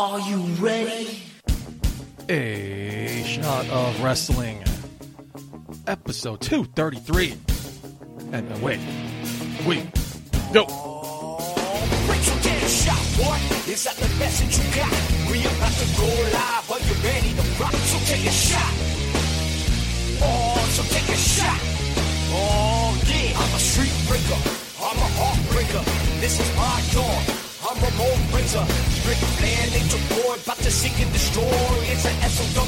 Are you ready? A shot of wrestling, episode two thirty three. And uh, wait, wait, go. Rachel, get a shot, boy. Is that the message you got? We about to go live. Are you ready to rock? So take a shot. Oh, so take a shot. Oh, yeah. I'm a street breaker. I'm a heartbreaker. This is my dawn. Nature Boy, about to seek and destroy. It's an SOW.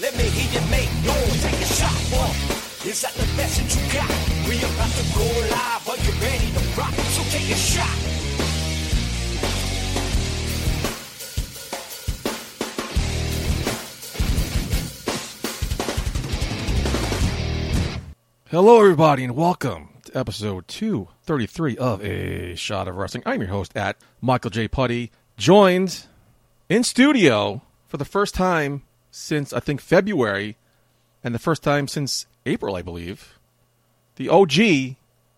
Let me hear you make noise. Take a shot, boy. Is that the message you got? We about to go live. Are you ready to rock? So take a shot. Hello, everybody, and welcome to episode 233 of A Shot of Wrestling. I'm your host at Michael J. Putty, joined in studio for the first time since I think February, and the first time since April, I believe. The OG,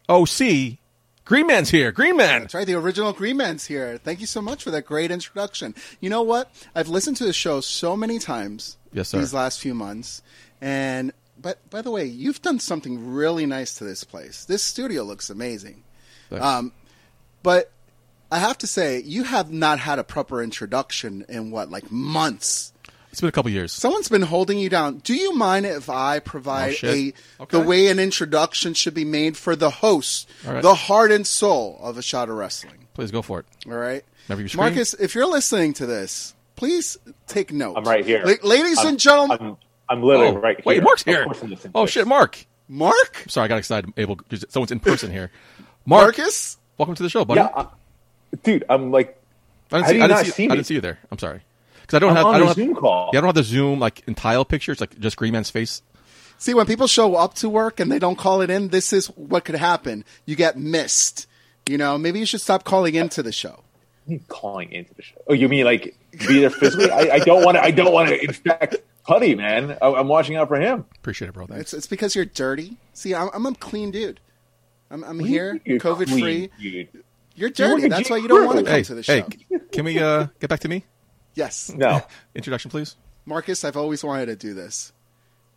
OC, Green Man's here. Green Man. That's right. The original Green Man's here. Thank you so much for that great introduction. You know what? I've listened to the show so many times Yes, sir. these last few months, and but by the way, you've done something really nice to this place. This studio looks amazing. Thanks. Um, but I have to say, you have not had a proper introduction in what, like months. It's been a couple years. Someone's been holding you down. Do you mind if I provide Oh, a Okay. the way an introduction should be made for the host, All right. the heart and soul of a shot of wrestling? Please go for it. All right. Remember your screen? Marcus, if you're listening to this, please take note. I'm right here. La- ladies I'm- and gentlemen, I'm, I'm literally Oh, right here. wait, Mark's here. course I'm listening to Oh, shit, Mark. Mark, Sorry, I got excited. Able, because someone's in person here. Mark, Marcus, welcome to the show, buddy. Yeah, I, dude, I'm like, I didn't see, you I didn't see, see I didn't see you there. I'm sorry. Because I don't I'm have on I don't the have, Zoom call. Yeah, I don't have the Zoom like entire tile picture. It's like just Green Man's face. see when people show up to work and they don't call it in, this is what could happen. You get missed. You know, maybe you should stop calling into the show. you calling into the show. Oh, you mean like be there physically? I, I don't want to. I don't want to infect Putty, man. I, I'm watching out for him. Appreciate it, bro. Thanks. It's it's because you're dirty. See, I'm, I'm a clean dude. I'm, I'm here, COVID free. dude. You're work dirty. at That's why you don't want to come hey, to the hey, show. can we uh, get back to me? Yes, No. Introduction, please. Marcus, I've always wanted to do this.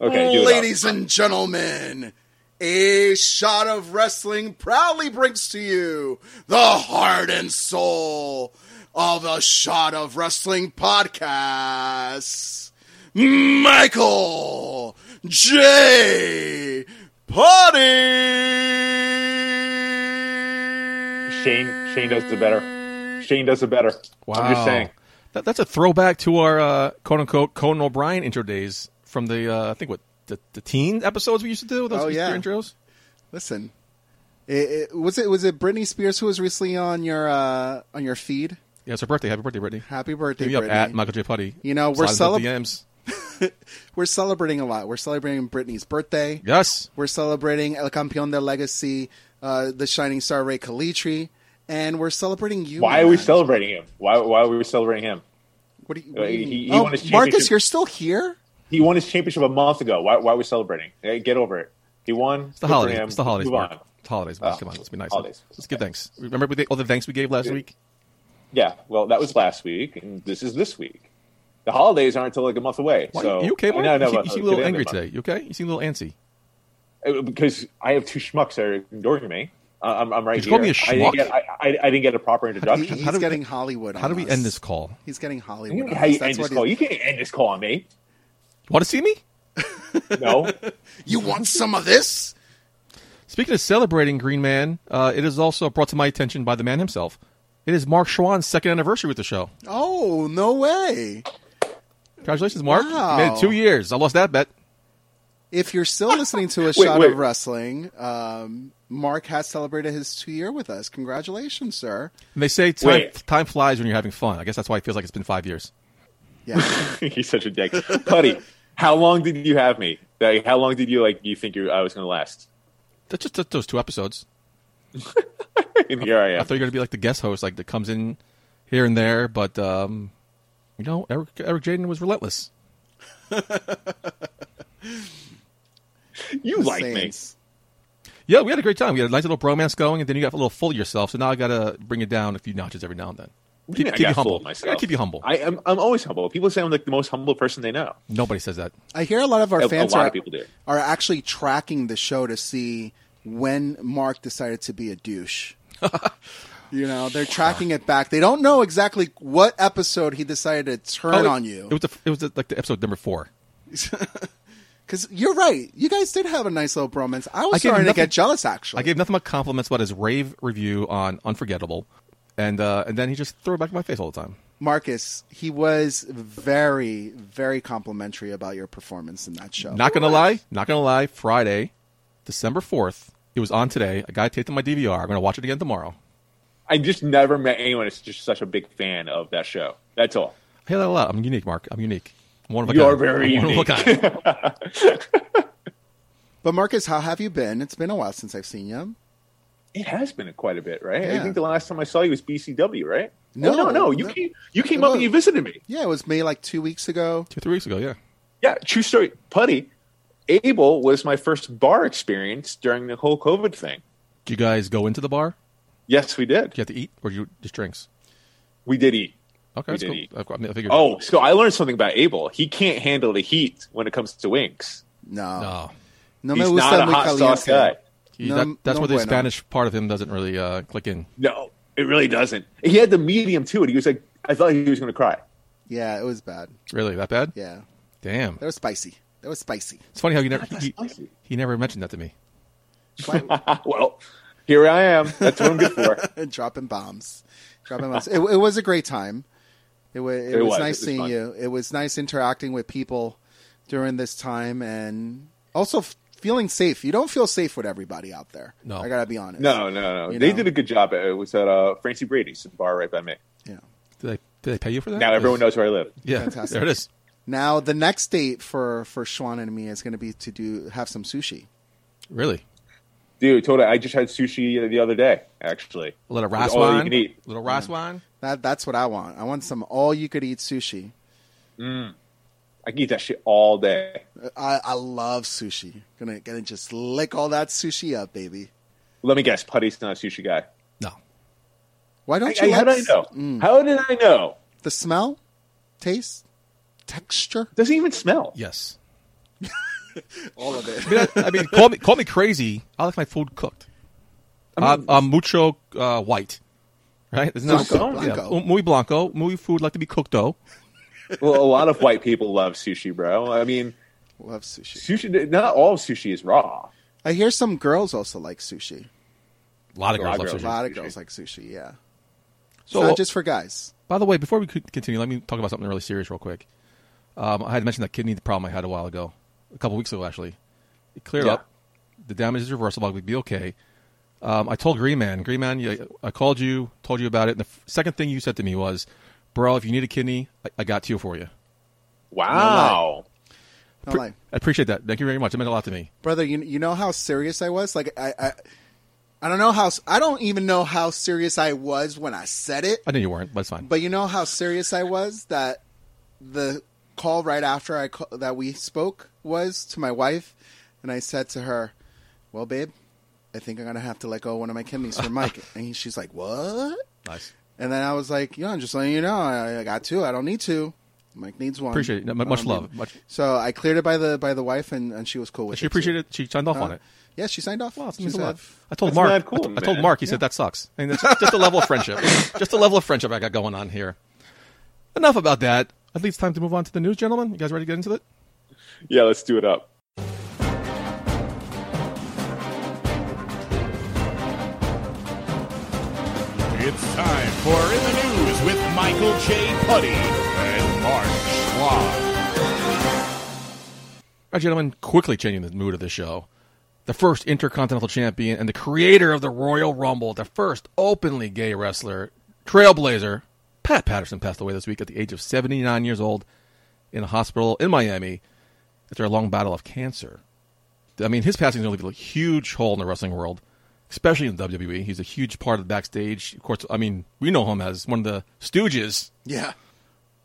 Okay, do it Ladies and gentlemen, a shot of wrestling proudly brings to you the heart and soul of a shot of wrestling podcast. Michael J. Potty. Shane. Shane does it better. Shane does it better. Wow. I'm just saying. That, that's a throwback to our uh, quote unquote Conan O'Brien intro days from the uh, I think what the, the teen episodes we used to do. Those Oh, Easter yeah. intros. Listen, it, it, was it was it Britney Spears who was recently on your uh, on your feed? Yeah, it's her birthday. Happy birthday, Britney. Happy birthday, Hit me up at Michael J. Putty. You know, we're Slide into celeb- DMs. We're celebrating a lot. We're celebrating Britney's birthday. Yes. We're celebrating El Campeón de Legacy, uh, the Shining Star Ray Calitri, and we're celebrating you. Why are we celebrating him? Why? Why are we celebrating him? What do you, what do you He- mean? he oh, won his Marcus, you're still here? He won his championship a month ago. Why? Why are we celebrating? Hey, get over it. He won. It's the holidays. It's the holidays, Move Mark. on. It's holidays, Mark. Oh, Come on, let's be nice. holidays. Let's give thanks. Remember all the thanks we gave last Yeah. week? Yeah. Well, that was last week, and this is this week. The holidays aren't until like a month away. Why, so you okay, Mark? No, no, you, seem- but- you seem a little angry today. You okay? You seem a little antsy. Uh, because I have two schmucks that are ignoring me. Uh, I'm, I'm right Did you here. call me a I didn't, get, I, I, I didn't get a proper He- introduction. he's How do we- getting Hollywood on How do we us. end this call? He's getting Hollywood on How you us. End this call? he's- You can't end this call on me. Want to see me? No. You want some of this? Speaking of celebrating Green Man, uh, it is also brought to my attention by the man himself. It is Mark Schwann's second anniversary with the show. Oh, no way. Congratulations, Mark. Wow. You made it two years. I lost that bet. If you're still listening to a Wait, shot wait. of wrestling, um, Mark has celebrated his two year with us. Congratulations, sir. And they say time, Wait. time flies when you're having fun. I guess that's why it feels like it's been five years. Yeah. He's such a dick, buddy. How long did you have me? Like, how long did you like? You think you I was going to last? That's just th- those two episodes. And here I I am. thought you were going to be like the guest host, like that comes in here and there. But, um, you know, Eric, Eric Jaden was relentless. You like me. Yeah, we had a great time. We had a nice little bromance going, and then you got a little full of yourself. So now I got to bring it down a few notches every now and then. What do you I keep you humble. of myself. Gotta keep you humble. I am. I'm always humble. People say I'm like the most humble person they know. Nobody says that. I hear a lot of our A- a fans lot are, of people do. are actually tracking the show to see when Mark decided to be a douche. you know, they're tracking it back. They don't know exactly what episode he decided to turn Oh, it- on you. It was the, it was the, like the episode number four. Because you're right. You guys did have a nice little bromance. I was I gave starting to get jealous, actually. I gave nothing but compliments about his rave review on Unforgettable, and uh, and then he just threw it back in my face all the time. Marcus, he was very, very complimentary about your performance in that show. Not gonna lie, not gonna lie. Friday, December fourth, it was on today. A guy taped in my DVR. I'm gonna watch it again tomorrow. I just never met anyone that's just such a big fan of that show. That's all. I hear that a lot. I'm unique, Mark. I'm unique. I'm one of a You kind. are very I'm one of a unique. kind. But Marcus, how have you been? It's been a while since I've seen you. It has been quite a bit, right? Yeah. I think the last time I saw you was BCW, right? No, Oh, no, no. You no. came, you came up was. and you visited me. Yeah, it was May like two weeks ago. Two, three weeks ago, yeah. Yeah, true story. Putty, Abel was my first bar experience during the whole COVID thing. Did you guys go into the bar? Yes, we did. Did you have to eat, or you just drinks? We did eat. Okay, We that's did cool. eat. I, I. Oh, so I learned something about Abel. He can't handle the heat when it comes to wings. No, no. no He's me not gusta a muy hot sauce guy. He- No, that, that's no where the bueno. Spanish part of him doesn't really uh, click in. No, it really doesn't. He had the medium too, and he was like, I thought he was going to cry. Yeah, it was bad. Really, that bad? Yeah, Damn. that was spicy. That was spicy. It's funny how you never he, he never mentioned that to me. Well, here I am. That's what I'm good for. dropping bombs, dropping bombs. It, it was a great time. It, wa- it, It was, was. nice It was seeing fun. you. It was nice interacting with people during this time, and also f- feeling safe. You don't feel safe with everybody out there. No. I gotta be honest. No, no, no. You they know. did a good job. It was at uh, Francie Brady's, the bar right by me. Yeah. Did they did they pay you for that? Now everyone knows where I live. Yeah, Fantastic. there it is. Now the next date for for Schwan and me is going to be to do have some sushi. Really, Dude, told I just had sushi the other day, actually. a little It's rice all you wine. can eat. little rice wine. That that's what I want. I want some all you could eat sushi. I can eat that shit all day. I, I love sushi. Gonna gonna just lick all that sushi up, baby. Let me guess, Putty's not a sushi guy. No, Why don't I, you how like did I know? Mm. How did I know? the smell, taste, texture, Doesn't even smell. yes. all of it? I mean, I, I mean, call me call me crazy. I like my food cooked. I mean- uh, uh, mucho uh, white, right? Isn't that Blanco, yeah, blanco. muy blanco. Muy food like to be cooked though. well, a lot of white people love sushi, bro. I mean, Love sushi. sushi. Not all sushi is raw. I hear some girls also like sushi. A lot of A girls lot love of A lot of girls like sushi. Yeah, So, it's not just for guys. by the way, before we continue, let me talk about something really serious real quick. Um, I had mentioned that kidney problem I had a while ago, a couple weeks ago actually. It cleared Yeah. up. The damage is reversible. I'll be okay. Um, I told Green Man, Green Man, you- I called you, told you about it. And the f- second thing you said to me was, "Bro, if you need a kidney, I, I got two for you." Wow. No Pre- lie. I appreciate that. Thank you very much. It meant a lot to me. brother. You you know how serious I was. Like I I, I don't know how I don't even know how serious I was when I said it. I knew you weren't, but it's fine. But you know how serious I was that the call right after I ca- that we spoke was to my wife, and I said to her, "Well, babe, I think I'm gonna have to let go of one of my kidneys for Mike." and she's like, "What?" nice. And then I was like, "Yeah, I'm just letting you know, I, I got two. I don't need two. Mike needs one." Appreciate it. No, much Um, love. Much. So I cleared it by the by the wife, and, and she was cool with She it. too. appreciated it. She signed off Huh? on it. Yeah, she signed off. Wow, she means a lot. said, I told That's Mark. mad cool, I, t- I told. Mark. He Yeah. said that sucks. I mean, it's just a level of friendship. Just a level of friendship I got going on here. Enough about that. I think it's time to move on to the news, gentlemen. You guys ready to get into it? Yeah, let's do it up. It's time for In the News with Michael J. Putty and Mark Schwab. All right, gentlemen, quickly changing the mood of the show. The first Intercontinental Champion and the creator of the Royal Rumble, the first openly gay wrestler, trailblazer, Pat Patterson passed away this week at the age of 79 years old in a hospital in Miami after a long battle of cancer. I mean, his passing is going to leave a huge hole in the wrestling world, especially in the WWE. He's a huge part of the backstage. Of course, I mean, we know him as one of the Stooges. "Yeah."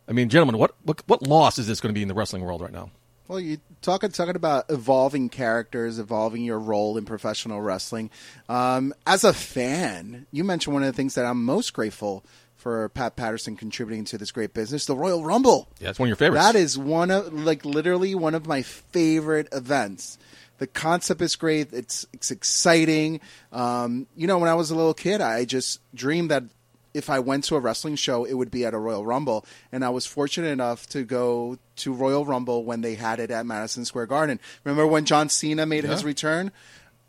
I mean, gentlemen, what what, what loss is this going to be in the wrestling world right now? Well, you talking talking about evolving characters, evolving your role in professional wrestling. Um, as a fan, you mentioned one of the things that I'm most grateful for Pat Patterson contributing to this great business, the Royal Rumble. Yeah, it's one of your favorites. That is one of like literally one of my favorite events. The concept is great. It's it's exciting. Um, you know, when I was a little kid, I just dreamed that if I went to a wrestling show, it would be at a Royal Rumble, and I was fortunate enough to go to Royal Rumble when they had it at Madison Square Garden. Remember when John Cena made his return?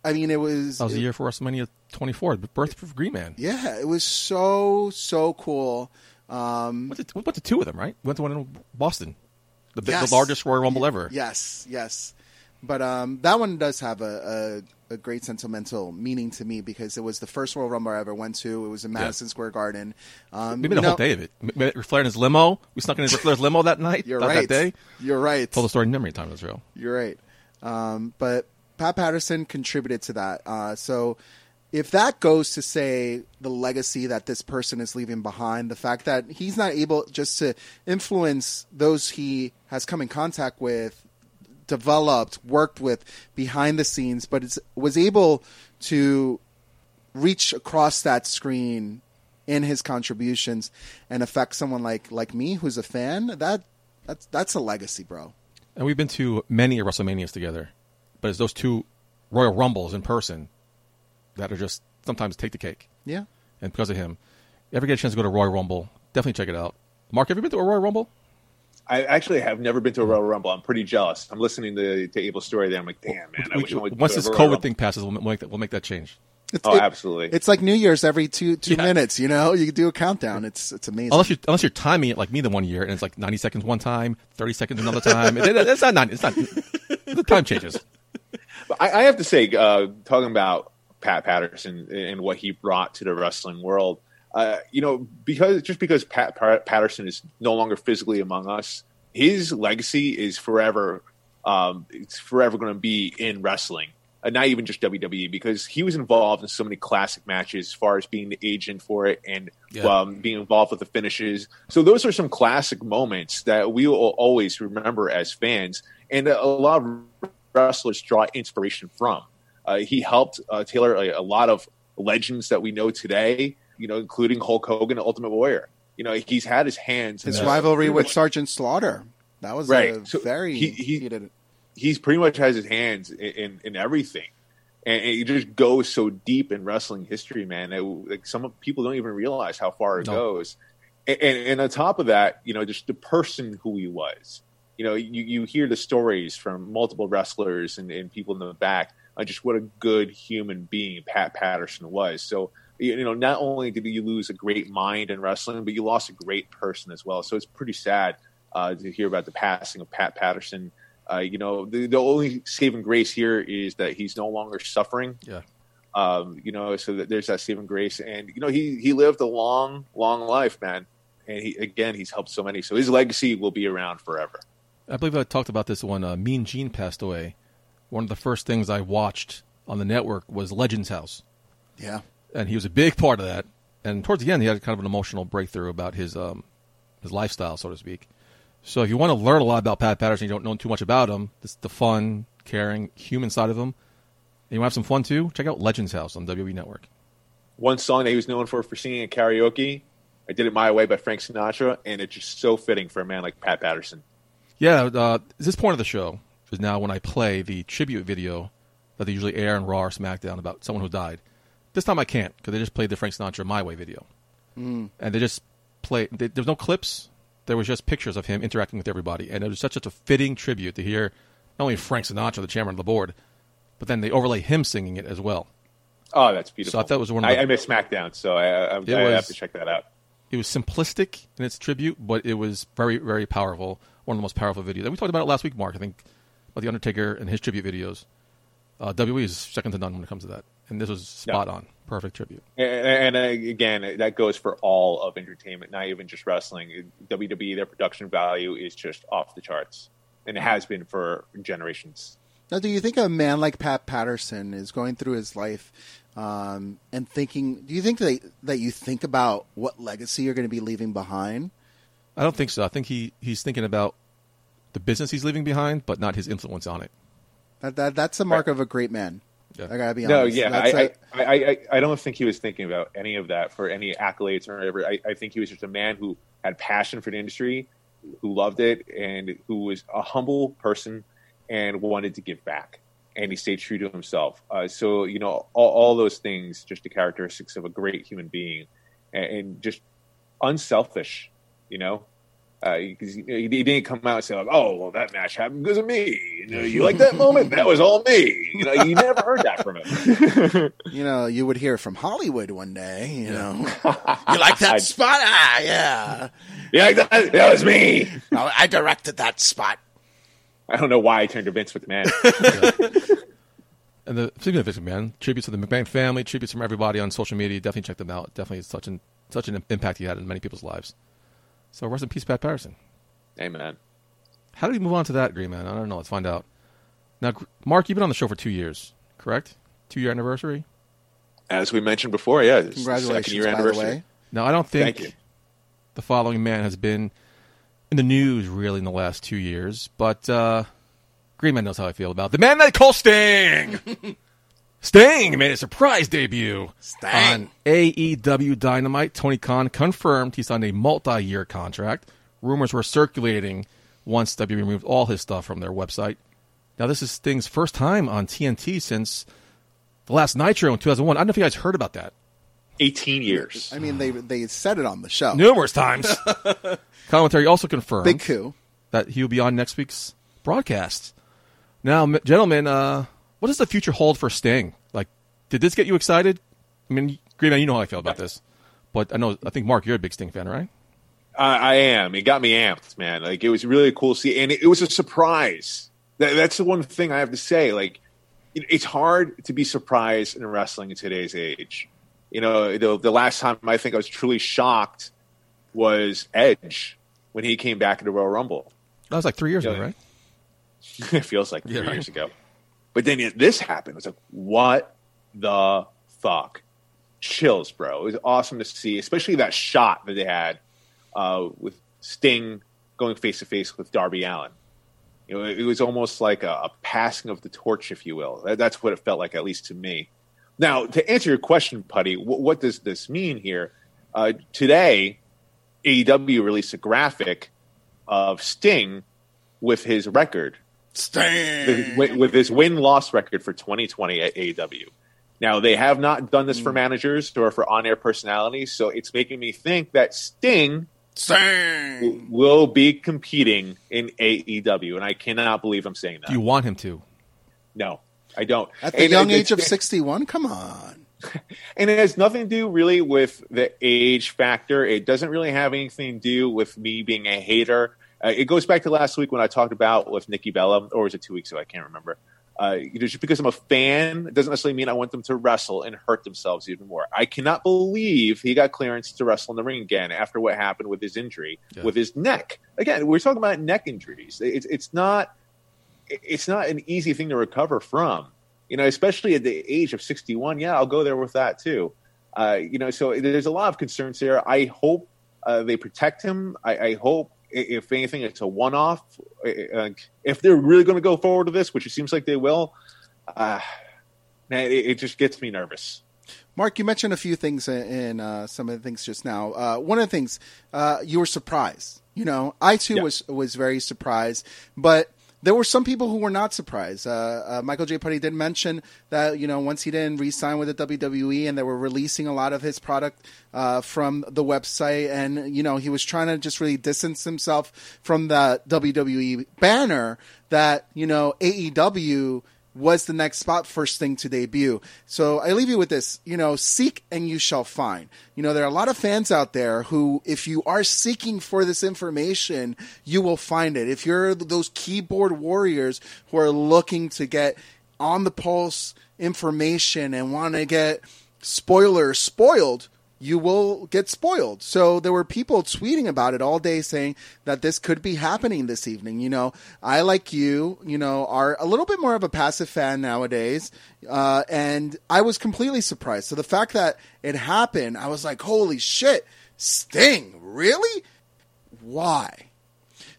I mean, it was That was the year for WrestleMania 24, the birth of Green Man. yeah, it was so so cool. Um, Went to, went to two of them, right? Went to one in Boston, the, Yes. the largest Royal Rumble ever. Yes, yes. But um, that one does have a, a, a great sentimental meaning to me because it was the first Royal Rumble I ever went to. It was in Madison Square Garden. Um, We made a whole day of it. Ric Flair in his limo. We snuck in Ric Flair's limo that night. You're that, right. That day. You're right. Told the story many times in Israel. You're right. Um, but Pat Patterson contributed to that. Uh, so if that goes to say the legacy that this person is leaving behind, the fact that he's not able just to influence those he has come in contact with, developed, worked with behind the scenes, but was able to reach across that screen in his contributions and affect someone like like me who's a fan, that that's that's a legacy, bro. And we've been to many WrestleManias together, but it's those two Royal Rumbles in person that are just sometimes take the cake. Yeah. And because of him, if you ever get a chance to go to Royal Rumble, definitely check it out. Mark, have you been to a Royal Rumble? I actually have never been to a Royal Rumble. I'm pretty jealous. I'm listening to, to Abel's story there. I'm like, damn, man, I We- I once this COVID Rumble. thing passes, we'll make that, we'll make that change. It's, Oh, it- absolutely. It's like New Year's every two two Yeah. minutes. You know, you do a countdown. It's it's amazing. Unless you unless you're timing it like me the one year, and it's like 90 seconds one time, 30 seconds another time. It- it- it's not 90. It's not. The time changes. I, I have to say, uh, talking about Pat Patterson and what he brought to the wrestling world, uh, you know, because just because Pat, Pat Patterson is no longer physically among us, his legacy is forever. Um, it's forever going to be in wrestling, uh, not even just WWE, because he was involved in so many classic matches, as far as being the agent for it and Yeah. um, being involved with the finishes. So those are some classic moments that we will always remember as fans, and a lot of wrestlers draw inspiration from. Uh, he helped uh, tailor a, a lot of legends that we know today, you know, including Hulk Hogan, and Ultimate Warrior. You know, he's had his hands. His that- rivalry with much- Sergeant Slaughter. That was Right. a So very he- he- heated. he's pretty much has his hands in, in, in everything. And and it just goes so deep in wrestling history, man. That, like some people don't even realize how far it No. goes. And, and, and on top of that, you know, just the person who he was. You know, you, you hear the stories from multiple wrestlers and, and people in the back on just what a good human being Pat Patterson was. So, you know, not only did you lose a great mind in wrestling, but you lost a great person as well. So it's pretty sad uh, to hear about the passing of Pat Patterson. Uh, you know, the, the only saving grace here is that he's no longer suffering. Yeah. Um, you know, so that there's that saving grace, and you know, he he lived a long, long life, man. And he again, he's helped so many, so his legacy will be around forever. I believe I talked about this when uh, Mean Gene passed away. One of the first things I watched on the network was Legends House, Yeah. and he was a big part of that. And towards the end, he had kind of an emotional breakthrough about his um, his lifestyle, so to speak. So if you want to learn a lot about Pat Patterson, you don't know too much about him. This the fun, caring, human side of him. And you want to have some fun too? Check out Legends House on WWE Network. One song that he was known for for singing at karaoke, "I Did It My Way" by Frank Sinatra, and it's just so fitting for a man like Pat Patterson. Yeah, uh, this point of the show is now when I play the tribute video that they usually air on Raw or SmackDown about someone who died. This time I can't because they just played the Frank Sinatra My Way video, mm. and they just play. They, there was no clips. There was just pictures of him interacting with everybody, and it was such, such a fitting tribute to hear not only Frank Sinatra, the chairman of the board, but then they overlay him singing it as well. Oh, that's beautiful. So I thought it was one of the- I missed SmackDown, so I, I, I, I have to check that out. It was simplistic in its tribute, but it was very, very powerful. One of the most powerful videos. And we talked about it last week, Mark. I think about the Undertaker and his tribute videos. Uh, WWE is second to none when it comes to that, and this was spot on, perfect tribute. And, and uh, again, that goes for all of entertainment, not even just wrestling. WWE, their production value is just off the charts, and it has been for generations. Now, do you think a man like Pat Patterson is going through his life um, and thinking? Do you think that that you think about what legacy you're going to be leaving behind? I don't think so. I think he, he's thinking about the business he's leaving behind, but not his influence on it. That, that that's the mark of a great man. Yeah. I gotta be No, honest. yeah, That's I, a- I, I, I, I don't think he was thinking about any of that for any accolades or whatever. I, I think he was just a man who had passion for the industry, who loved it, and who was a humble person and wanted to give back. And he stayed true to himself. Uh, so, you know, all, all those things, just the characteristics of a great human being, and, and just unselfish, you know. Because he, he didn't come out and say, like, "Oh, well, that match happened because of me." You know, you like that moment? That was all me. You know, you never heard that from him. you know, you would hear from Hollywood one day. You know, you like that spot? Ah, yeah. Yeah, that, that was me. I directed that spot. I don't know why I turned to Vince McMahon. And the speaking of Vince McMahon, tributes to the McMahon family, tributes from everybody on social media. Definitely check them out. Definitely such an such an impact he had in many people's lives. So rest in peace, Pat Patterson. Amen. How do we move on to that, Green Man? I don't know. Let's find out. Now, Mark, you've been on the show for two years, correct? Two year anniversary. As we mentioned before, yeah, Congratulations, second year by the anniversary. way. Now, I don't think Thank you. the following man has been in the news really in the last two years, but uh, Green Man knows how I feel about the man that they call Sting. Sting made a surprise debut Sting. on AEW Dynamite. Tony Khan confirmed he signed a multi-year contract. Rumors were circulating once WWE removed all his stuff from their website. Now, this is Sting's first time on TNT since the last Nitro in 2001. I don't know if you guys heard about that. 18 years. I mean, they they said it on the show. Numerous times. Commentary also confirmed Big coup. that he will be on next week's broadcast. Now, m- gentlemen, uh, what does the future hold for Sting? Like, did this get you excited? I mean, Green Man, you know how I feel about this, but I know I think Mark, you're a big Sting fan, right? I, I am. It got me amped, man. Like it was really cool to see, and it, it was a surprise. That, that's the one thing I have to say. Like it, it's hard to be surprised in wrestling in today's age. You know, the, the last time I think I was truly shocked was Edge when he came back in the Royal Rumble. That was like three years Yeah. ago, right? it feels like three Yeah, right. years ago. But then it- this happened. It's like, what the fuck? Chills, bro. It was awesome to see, especially that shot that they had uh, with Sting going face to face with Darby Allin. You know, it, it was almost like a, a passing of the torch, if you will. That, that's what it felt like, at least to me. Now, to answer your question, Putty, what, what does this mean here? Uh, today, AEW released a graphic of Sting with his record Sting. with, with his win loss record for 2020 at AEW. Now they have not done this for managers or for on air personalities, so it's making me think that Sting Sting. will be competing in AEW, and I cannot believe I'm saying that. Do you want him to? no, I don't. At the And young age of 61? Come on. and it has nothing to do really with the age factor. It doesn't really have anything to do with me being a hater. Uh, it goes back to last week when I talked about with Nikki Bella, or was it two weeks ago? I can't remember. Uh, you know, just because I'm a fan it doesn't necessarily mean I want them to wrestle and hurt themselves even more. I cannot believe he got clearance to wrestle in the ring again after what happened with his injury Yeah. with his neck. Again, we're talking about neck injuries. It's it's not it's not an easy thing to recover from. You know, especially at the age of 61. Yeah, I'll go there with that too. Uh, you know, so there's a lot of concerns there. I hope uh, they protect him. I, I hope, if anything, it's a one-off. Uh, if they're really going to go forward with this, which it seems like they will, uh, man, it, it just gets me nervous. Mark, you mentioned a few things in, in uh, some of the things just now. Uh, one of the things uh, you were surprised. You know, I too Yeah. was was very surprised, but there were some people who were not surprised. Uh, uh, Michael J. Putty did mention that you know once he didn't re-sign with the WWE and they were releasing a lot of his product uh, from the website, and you know he was trying to just really distance himself from the WWE banner. That you know AEW was the next spot first thing to debut. So I leave you with this, you know, seek and you shall find. You know, there are a lot of fans out there who, if you are seeking for this information, you will find it. If you're those keyboard warriors who are looking to get on the pulse information and want to get spoilers spoiled, you will get spoiled. So there were people tweeting about it all day saying that this could be happening this evening. You know, I like you, you know, are a little bit more of a passive fan nowadays. Uh, and I was completely surprised. So the fact that it happened, I was like, holy shit, Sting, really? Why?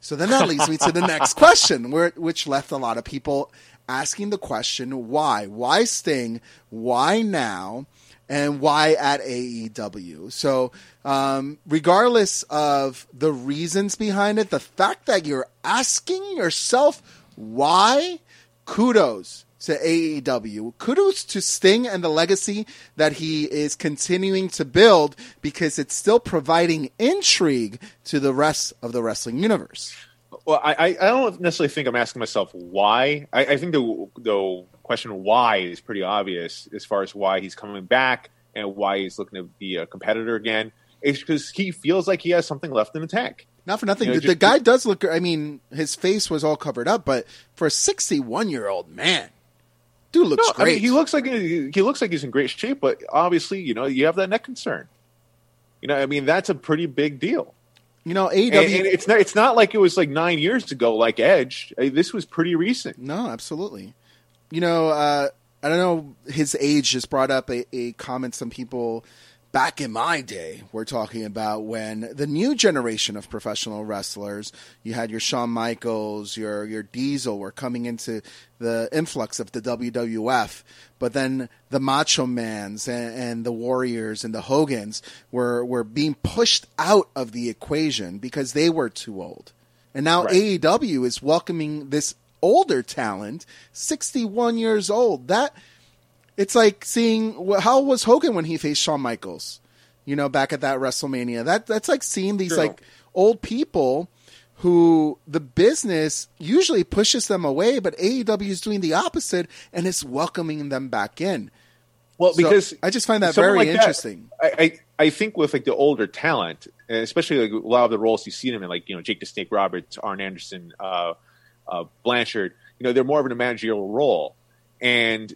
So then that leads me to the next question, where, which left a lot of people asking the question why? Why Sting? Why now? And why at AEW? So, um, regardless of the reasons behind it, the fact that you're asking yourself why, kudos to AEW. Kudos to Sting and the legacy that he is continuing to build because it's still providing intrigue to the rest of the wrestling universe. Well, I, I don't necessarily think I'm asking myself why. I, I think the the question why is pretty obvious as far as why he's coming back and why he's looking to be a competitor again. It's because he feels like he has something left in the tank. Not for nothing. You know, the, just- guy does look. I mean, his face was all covered up, but for a 61 year old man, dude looks No, great. I mean, he looks like he looks like he's in great shape, but obviously, you know, you have that neck concern. You know, I mean, that's a pretty big deal. you know, And, AEW. and it's not it's not like it was like nine years ago, like Edge. This was pretty recent. No, absolutely. You know, uh, I don't know. His age just brought up a, a comment some people back in my day were talking about when the new generation of professional wrestlers, you had your Shawn Michaels, your your Diesel, were coming into the influx of the WWF, but then the Macho Mans and, and the Warriors and the Hogans were were being pushed out of the equation because they were too old. And now Right. AEW is welcoming this older talent, 61 years old. That it's like seeing how was Hogan when he faced Shawn Michaels, you know, back at that WrestleMania. That that's like seeing these True. like old people who the business usually pushes them away, but AEW is doing the opposite and it's welcoming them back in. Well, So, because I just find that very like interesting. I, I I think with like the older talent, especially like a lot of the roles you see them in, like you know Jake the Snake Roberts, Arn Anderson, uh, uh, Blanchard. You know, they're more of a managerial role, and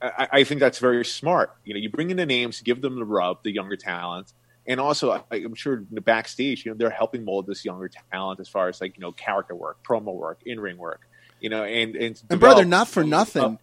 I, I think that's very smart. You know, you bring in the names, give them the rub, the younger talent, and also I, I'm sure in the backstage, you know, they're helping mold this younger talent as far as like you know character work, promo work, in ring work. You know, and and, And brother, not for nothing.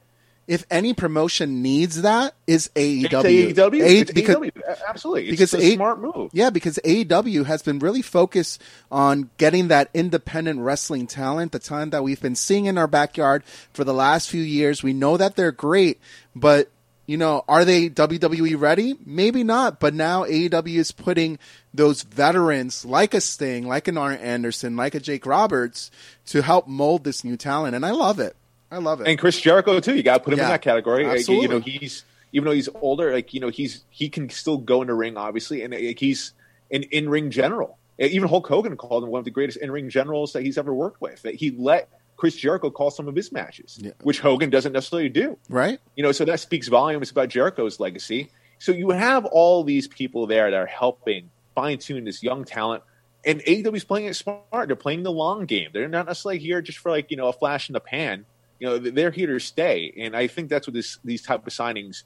If any promotion needs that, is AEW. it's AEW. A- It's because AEW. Absolutely. It's because a A- smart move. Yeah, because AEW has been really focused on getting that independent wrestling talent, the talent that we've been seeing in our backyard for the last few years. We know that they're great, but you know, are they WWE ready? Maybe not. But now AEW is putting those veterans like a Sting, like an Arn Anderson, like a Jake Roberts to help mold this new talent, and I love it. I love it. And Chris Jericho too. You got to put him Yeah, in that category. Like, you know, he's even though he's older, like you know, he's he can still go in the ring, obviously, and like, he's an in ring general. Even Hulk Hogan called him one of the greatest in ring generals that he's ever worked with. That he let Chris Jericho call some of his matches, Yeah. which Hogan doesn't necessarily do. right? You know, so that speaks volumes about Jericho's legacy. So you have all these people there that are helping fine tune this young talent. And AEW's playing it smart. They're playing the long game. They're not necessarily here just for like, you know, a flash in the pan. You know, they're here to stay. And I think that's what this these type of signings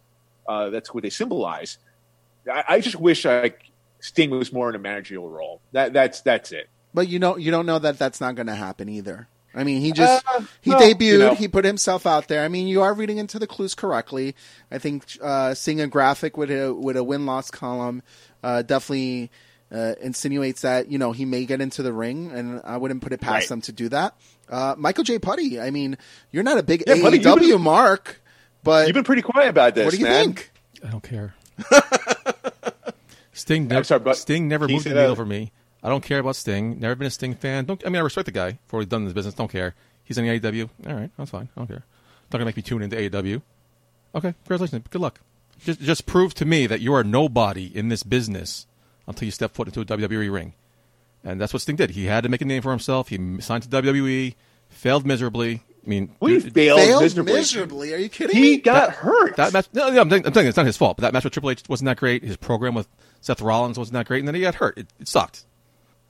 uh, that's what they symbolize. I, I just wish like Sting was more in a managerial role. That that's that's it. But you don't you don't know that that's not going to happen either. I mean, he just Uh, he well, debuted, you know. he put himself out there. I mean, you are reading into the clues correctly. I think uh, seeing a graphic with a with a win loss column uh, definitely uh, insinuates that you know he may get into the ring, and I wouldn't put it past Right. them to do that. Uh, Michael J. Putty, I mean, you're not a big Yeah, Putty, AEW you've been- mark, but You've been pretty quiet about this, what do you man. think? I don't care. Sting, I'm never, sorry, but Sting never moved the needle for me. I don't care about Sting. Never been a Sting fan. Don't, I mean, I respect the guy for what he's done in this business. Don't care. He's in the AEW. All right, that's fine. I don't care. Not gonna make me tune into AEW. Okay, congratulations. Good luck. Just, just prove to me that you are nobody in this business until you step foot into a WWE ring. And that's what Sting did. He had to make a name for himself. He signed to WWE, failed miserably. I mean, We dude, failed, Failed miserably. miserably. Are you kidding He me? got hurt. That match, no, no, I'm, saying, I'm saying it's not his fault, but that match with Triple H wasn't that great. His program with Seth Rollins wasn't that great, and then he got hurt. It, it sucked.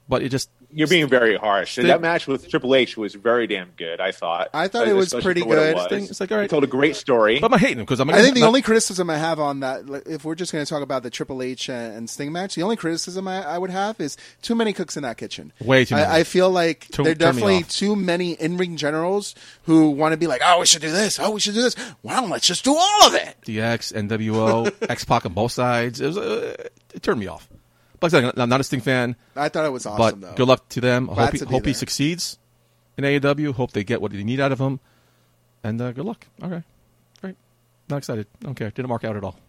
But it just You're being very harsh. Sting- that match with Triple H was very damn good. I thought. I thought it was pretty for what it good. was. Sting- it's like, all right. He told a great story. But I'm hating him because I'm. I think the not- only criticism I have on that, like, if we're just going to talk about the Triple H and Sting match, the only criticism I, I would have is too many cooks in that kitchen. Way too many. I, I feel like Turn- there are definitely too many in-ring generals who want to be like, "Oh, we should do this. Oh, we should do this." Well, let's just do all of it. DX, NWO, X Pac on both sides. It was uh, it turned me off. But like I said, I'm not a Sting fan. I thought it was awesome, but though. good luck to them. Glad hope, he, to hope he succeeds in AEW. Hope they get what they need out of him. And uh, good luck. Okay, great. Not excited. Don't care. Didn't mark out at all.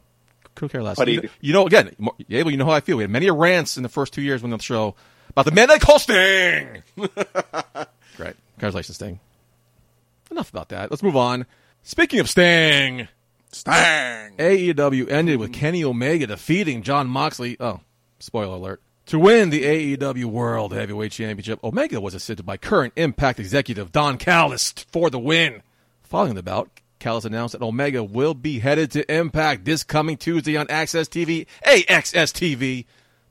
Could care less. But you, he- know, you know, again, Mar- Abel, you know how I feel. We had many a rants in the first two years when on the show about the man they call Sting. great. Congratulations, Sting. Enough about that. Let's move on. Speaking of Sting, Stang. AEW ended with Kenny Omega defeating Jon Moxley. Oh, spoiler alert. To win the AEW World Heavyweight Championship, Omega was assisted by current Impact executive Don Callis for the win. Following the bout, Callis announced that Omega will be headed to Impact this coming Tuesday on Access TV, AXS TV,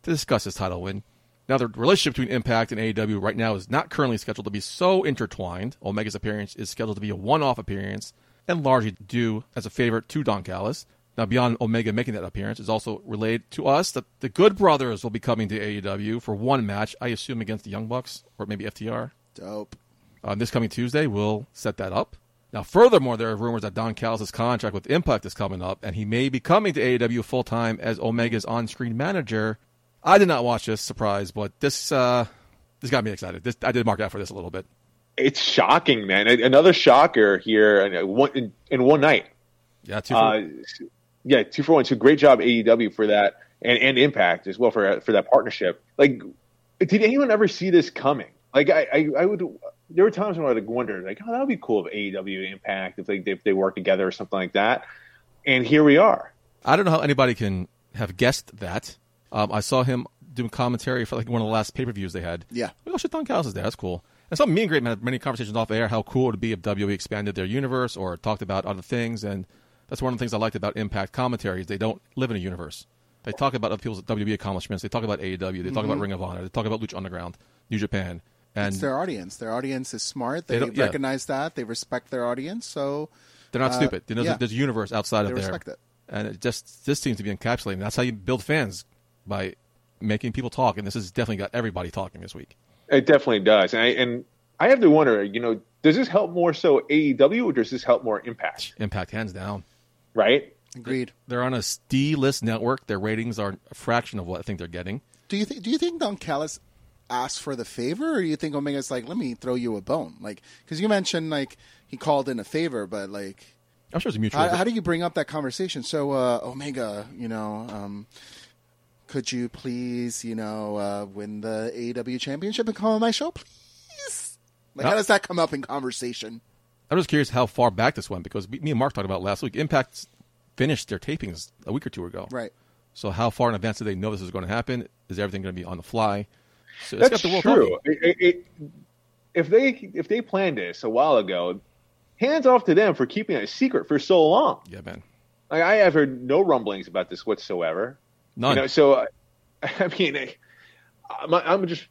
to discuss his title win. Now, the relationship between Impact and AEW right now is not currently scheduled to be so intertwined. Omega's appearance is scheduled to be a one off appearance and largely due as a favor to Don Callis. Now, beyond Omega making that appearance, is also relayed to us that the Good Brothers will be coming to AEW for one match, I assume against the Young Bucks or maybe FTR. Dope. Uh, this coming Tuesday, we'll set that up. Now, furthermore, there are rumors that Don Callis' contract with Impact is coming up, and he may be coming to AEW full time as Omega's on-screen manager. I did not watch this, surprise, but this uh, this got me excited. This, I did mark out for this a little bit. It's shocking, man. Another shocker here in, one- in, in one night. Yeah, two for, Uh, yeah, two for one. two. great job AEW for that, and, and Impact as well for for that partnership. Like, did anyone ever see this coming? Like, I, I, I would. There were times when I would wonder, like, oh, that would be cool if AEW Impact if they if they work together or something like that. And here we are. I don't know how anybody can have guessed that. Um, I saw him doing commentary for like one of the last pay per views they had. Yeah. Oh shit, Don Callis is there. That's cool. And something me and Great had many conversations off air how cool it would be if WWE expanded their universe or talked about other things. And that's one of the things I liked about Impact commentary is they don't live in a universe. They talk about other people's WWE accomplishments. They talk about AEW. They talk about Ring of Honor. They talk about Lucha Underground, New Japan. And It's their audience. Their audience is smart. They, They don't- yeah. recognize that. They respect their audience. So they're not uh, stupid. They know yeah. there's a universe outside They of there. respect it. And it just this seems to be encapsulating. That's how you build fans by making people talk. And this has definitely got everybody talking this week. It definitely does. And I, and I have to wonder, you know, does this help more so AEW or does this help more Impact? Impact hands down. Right? agreed. They're on a D list network. Their ratings are a fraction of what I think they're getting. Do you think? Do you think Don Callis asked for the favor, or do you think Omega's like, let me throw you a bone? Like, because you mentioned like he called in a favor, but like, I'm sure it's a mutual. how, how do you bring up that conversation? So uh, Omega, you know, um, could you please, you know, uh, win the AEW championship and come on my show, please? Like, how does that come up in conversation? I'm just curious how far back this went because me and Mark talked about last week. Impact finished their tapings a week or two ago. Right. So how far in advance do they know this is going to happen? Is everything going to be on the fly? So it's That's got the world true. It- it- it- if they if they planned this a while ago, hands off to them for keeping it a secret for so long. Yeah, man. Like, I have heard no rumblings about this whatsoever. None. You know, so I mean, I- I'm, I'm just.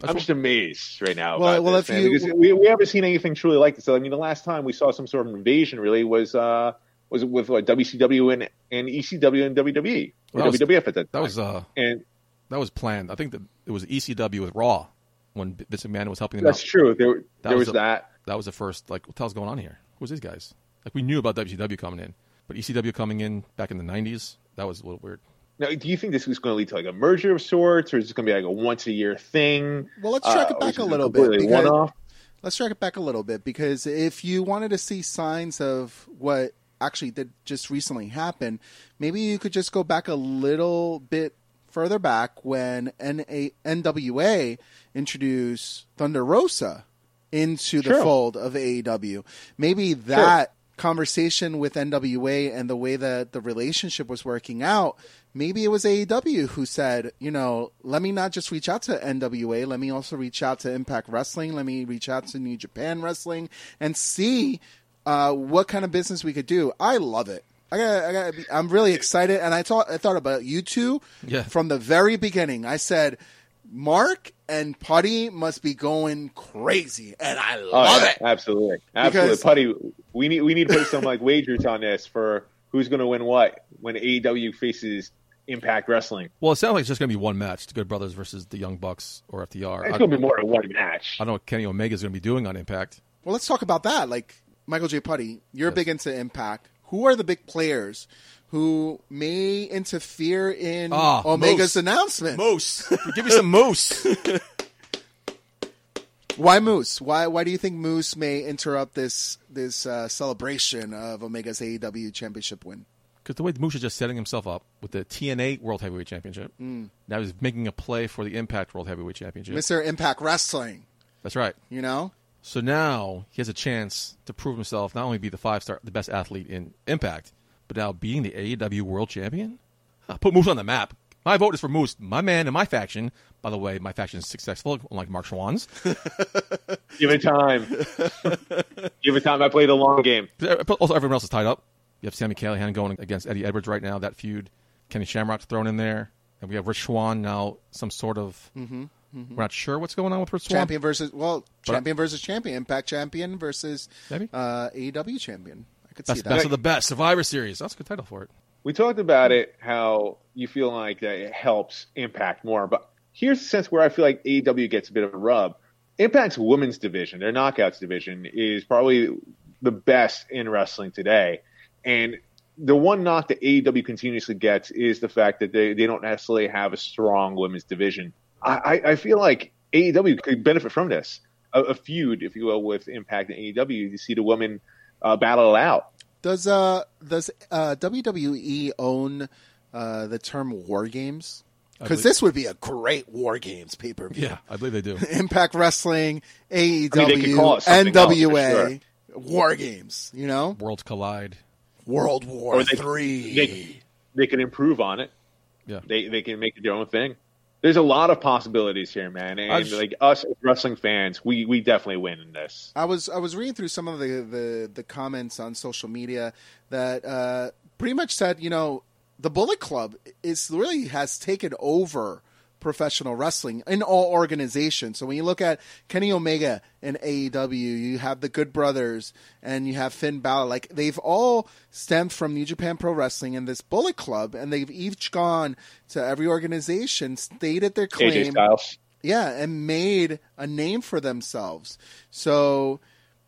That's I'm what- just amazed right now. Well- about well, this, if man, you- we, we haven't seen anything truly like this. So, I mean, the last time we saw some sort of invasion really was uh, was with WCW and, and ECW and WWE or That was- WWF at that time. that was uh, and that was planned. I think that it was ECW with Raw when Vince McMahon was helping them that's out. true. There, That there was was, a- that. That was the first. Like, what the hell's going on here? Who's these guys? Like, we knew about WCW coming in, but ECW coming in back in the '90s. That was a little weird. Now, do you think this is going to lead to like a merger of sorts, or is this going to be like a once a year thing? Well, let's track Uh, it back a little bit, one-off? Let's track it back a little bit because if you wanted to see signs of what actually did just recently happen, maybe you could just go back a little bit further back when NA- NWA introduced Thunder Rosa into the Sure. fold of AEW. Maybe that conversation with NWA and the way that the relationship was working out, maybe it was AEW who said, you know, let me not just reach out to NWA, let me also reach out to Impact Wrestling, let me reach out to New Japan Wrestling and see uh, what kind of business we could do. I love it. I got, I got, I'm really excited, and I thought, I thought about you two Yeah. from the very beginning. I said, Mark and Putty must be going crazy, and I Oh, love yeah, it. Absolutely, absolutely. Because- Putty, we need we need to put some like wagers on this for who's going to win what when AEW faces Impact Wrestling. Well, it sounds like it's just going to be one match: the Good Brothers versus the Young Bucks or FTR. It's going to be more than one match. I don't know what Kenny Omega is going to be doing on Impact. Well, let's talk about that. Like Michael J. Putty, you're Yes. big into Impact. Who are the big players who may interfere in Ah, Omega's Moose. announcement? Moose, give me some moose. Why Moose? Why why do you think Moose may interrupt this this uh, celebration of Omega's AEW championship win? Because the way Moose is just setting himself up with the TNA World Heavyweight Championship, mm. now he's making a play for the Impact World Heavyweight Championship. Mr. Impact Wrestling, That's right. you know? So now he has a chance to prove himself, not only be the five star, the best athlete in Impact, but now being the AEW World Champion. Huh, Put Moose on the map. My vote is for Moose, my man and my faction. By the way, my faction is successful, unlike Mark Schwann's. Give it time. Give it time. I play the long game. Also, everyone else is tied up. You have Sami Callihan going against Eddie Edwards right now. That feud. Kenny Shamrock's thrown in there, and we have Rich Swann now. Some sort of. We're not sure what's going on with Rich Swann. Champion versus well, But- champion versus champion, Impact champion versus Maybe. uh, AEW champion. I could Best, see that. best of the best. Survivor Series. That's a good title for it. We talked about it, how you feel like it helps Impact more. But here's the sense where I feel like AEW gets a bit of a rub. Impact's women's division, their knockouts division, is probably the best in wrestling today. And the one knock that AEW continuously gets is the fact that they, they don't necessarily have a strong women's division. I, I, I feel like AEW could benefit from this. A, a feud, if you will, with Impact and AEW to see the women uh, battle it out. Does uh does uh, WWE own uh, the term War Games? Because this would be a great War Games pay per view. Yeah, I believe they do. Impact Wrestling, AEW, I mean, they could call it something else, for NWA, War Games. You know, Worlds collide. World War Or they- Three. they- They can improve on it. Yeah. They they can make it their own thing. There's a lot of possibilities here, man. And I've- like us as wrestling fans, we we definitely win in this. I was I was reading through some of the the, the comments on social media that uh, pretty much said, you know, the Bullet Club is really has taken over professional wrestling in all organizations. So when you look at Kenny Omega and AEW, you have the Good Brothers and you have Finn Balor. Like they've all stemmed from New Japan Pro Wrestling and this Bullet Club, and they've each gone to every organization, stated their claim yeah, and made a name for themselves. So,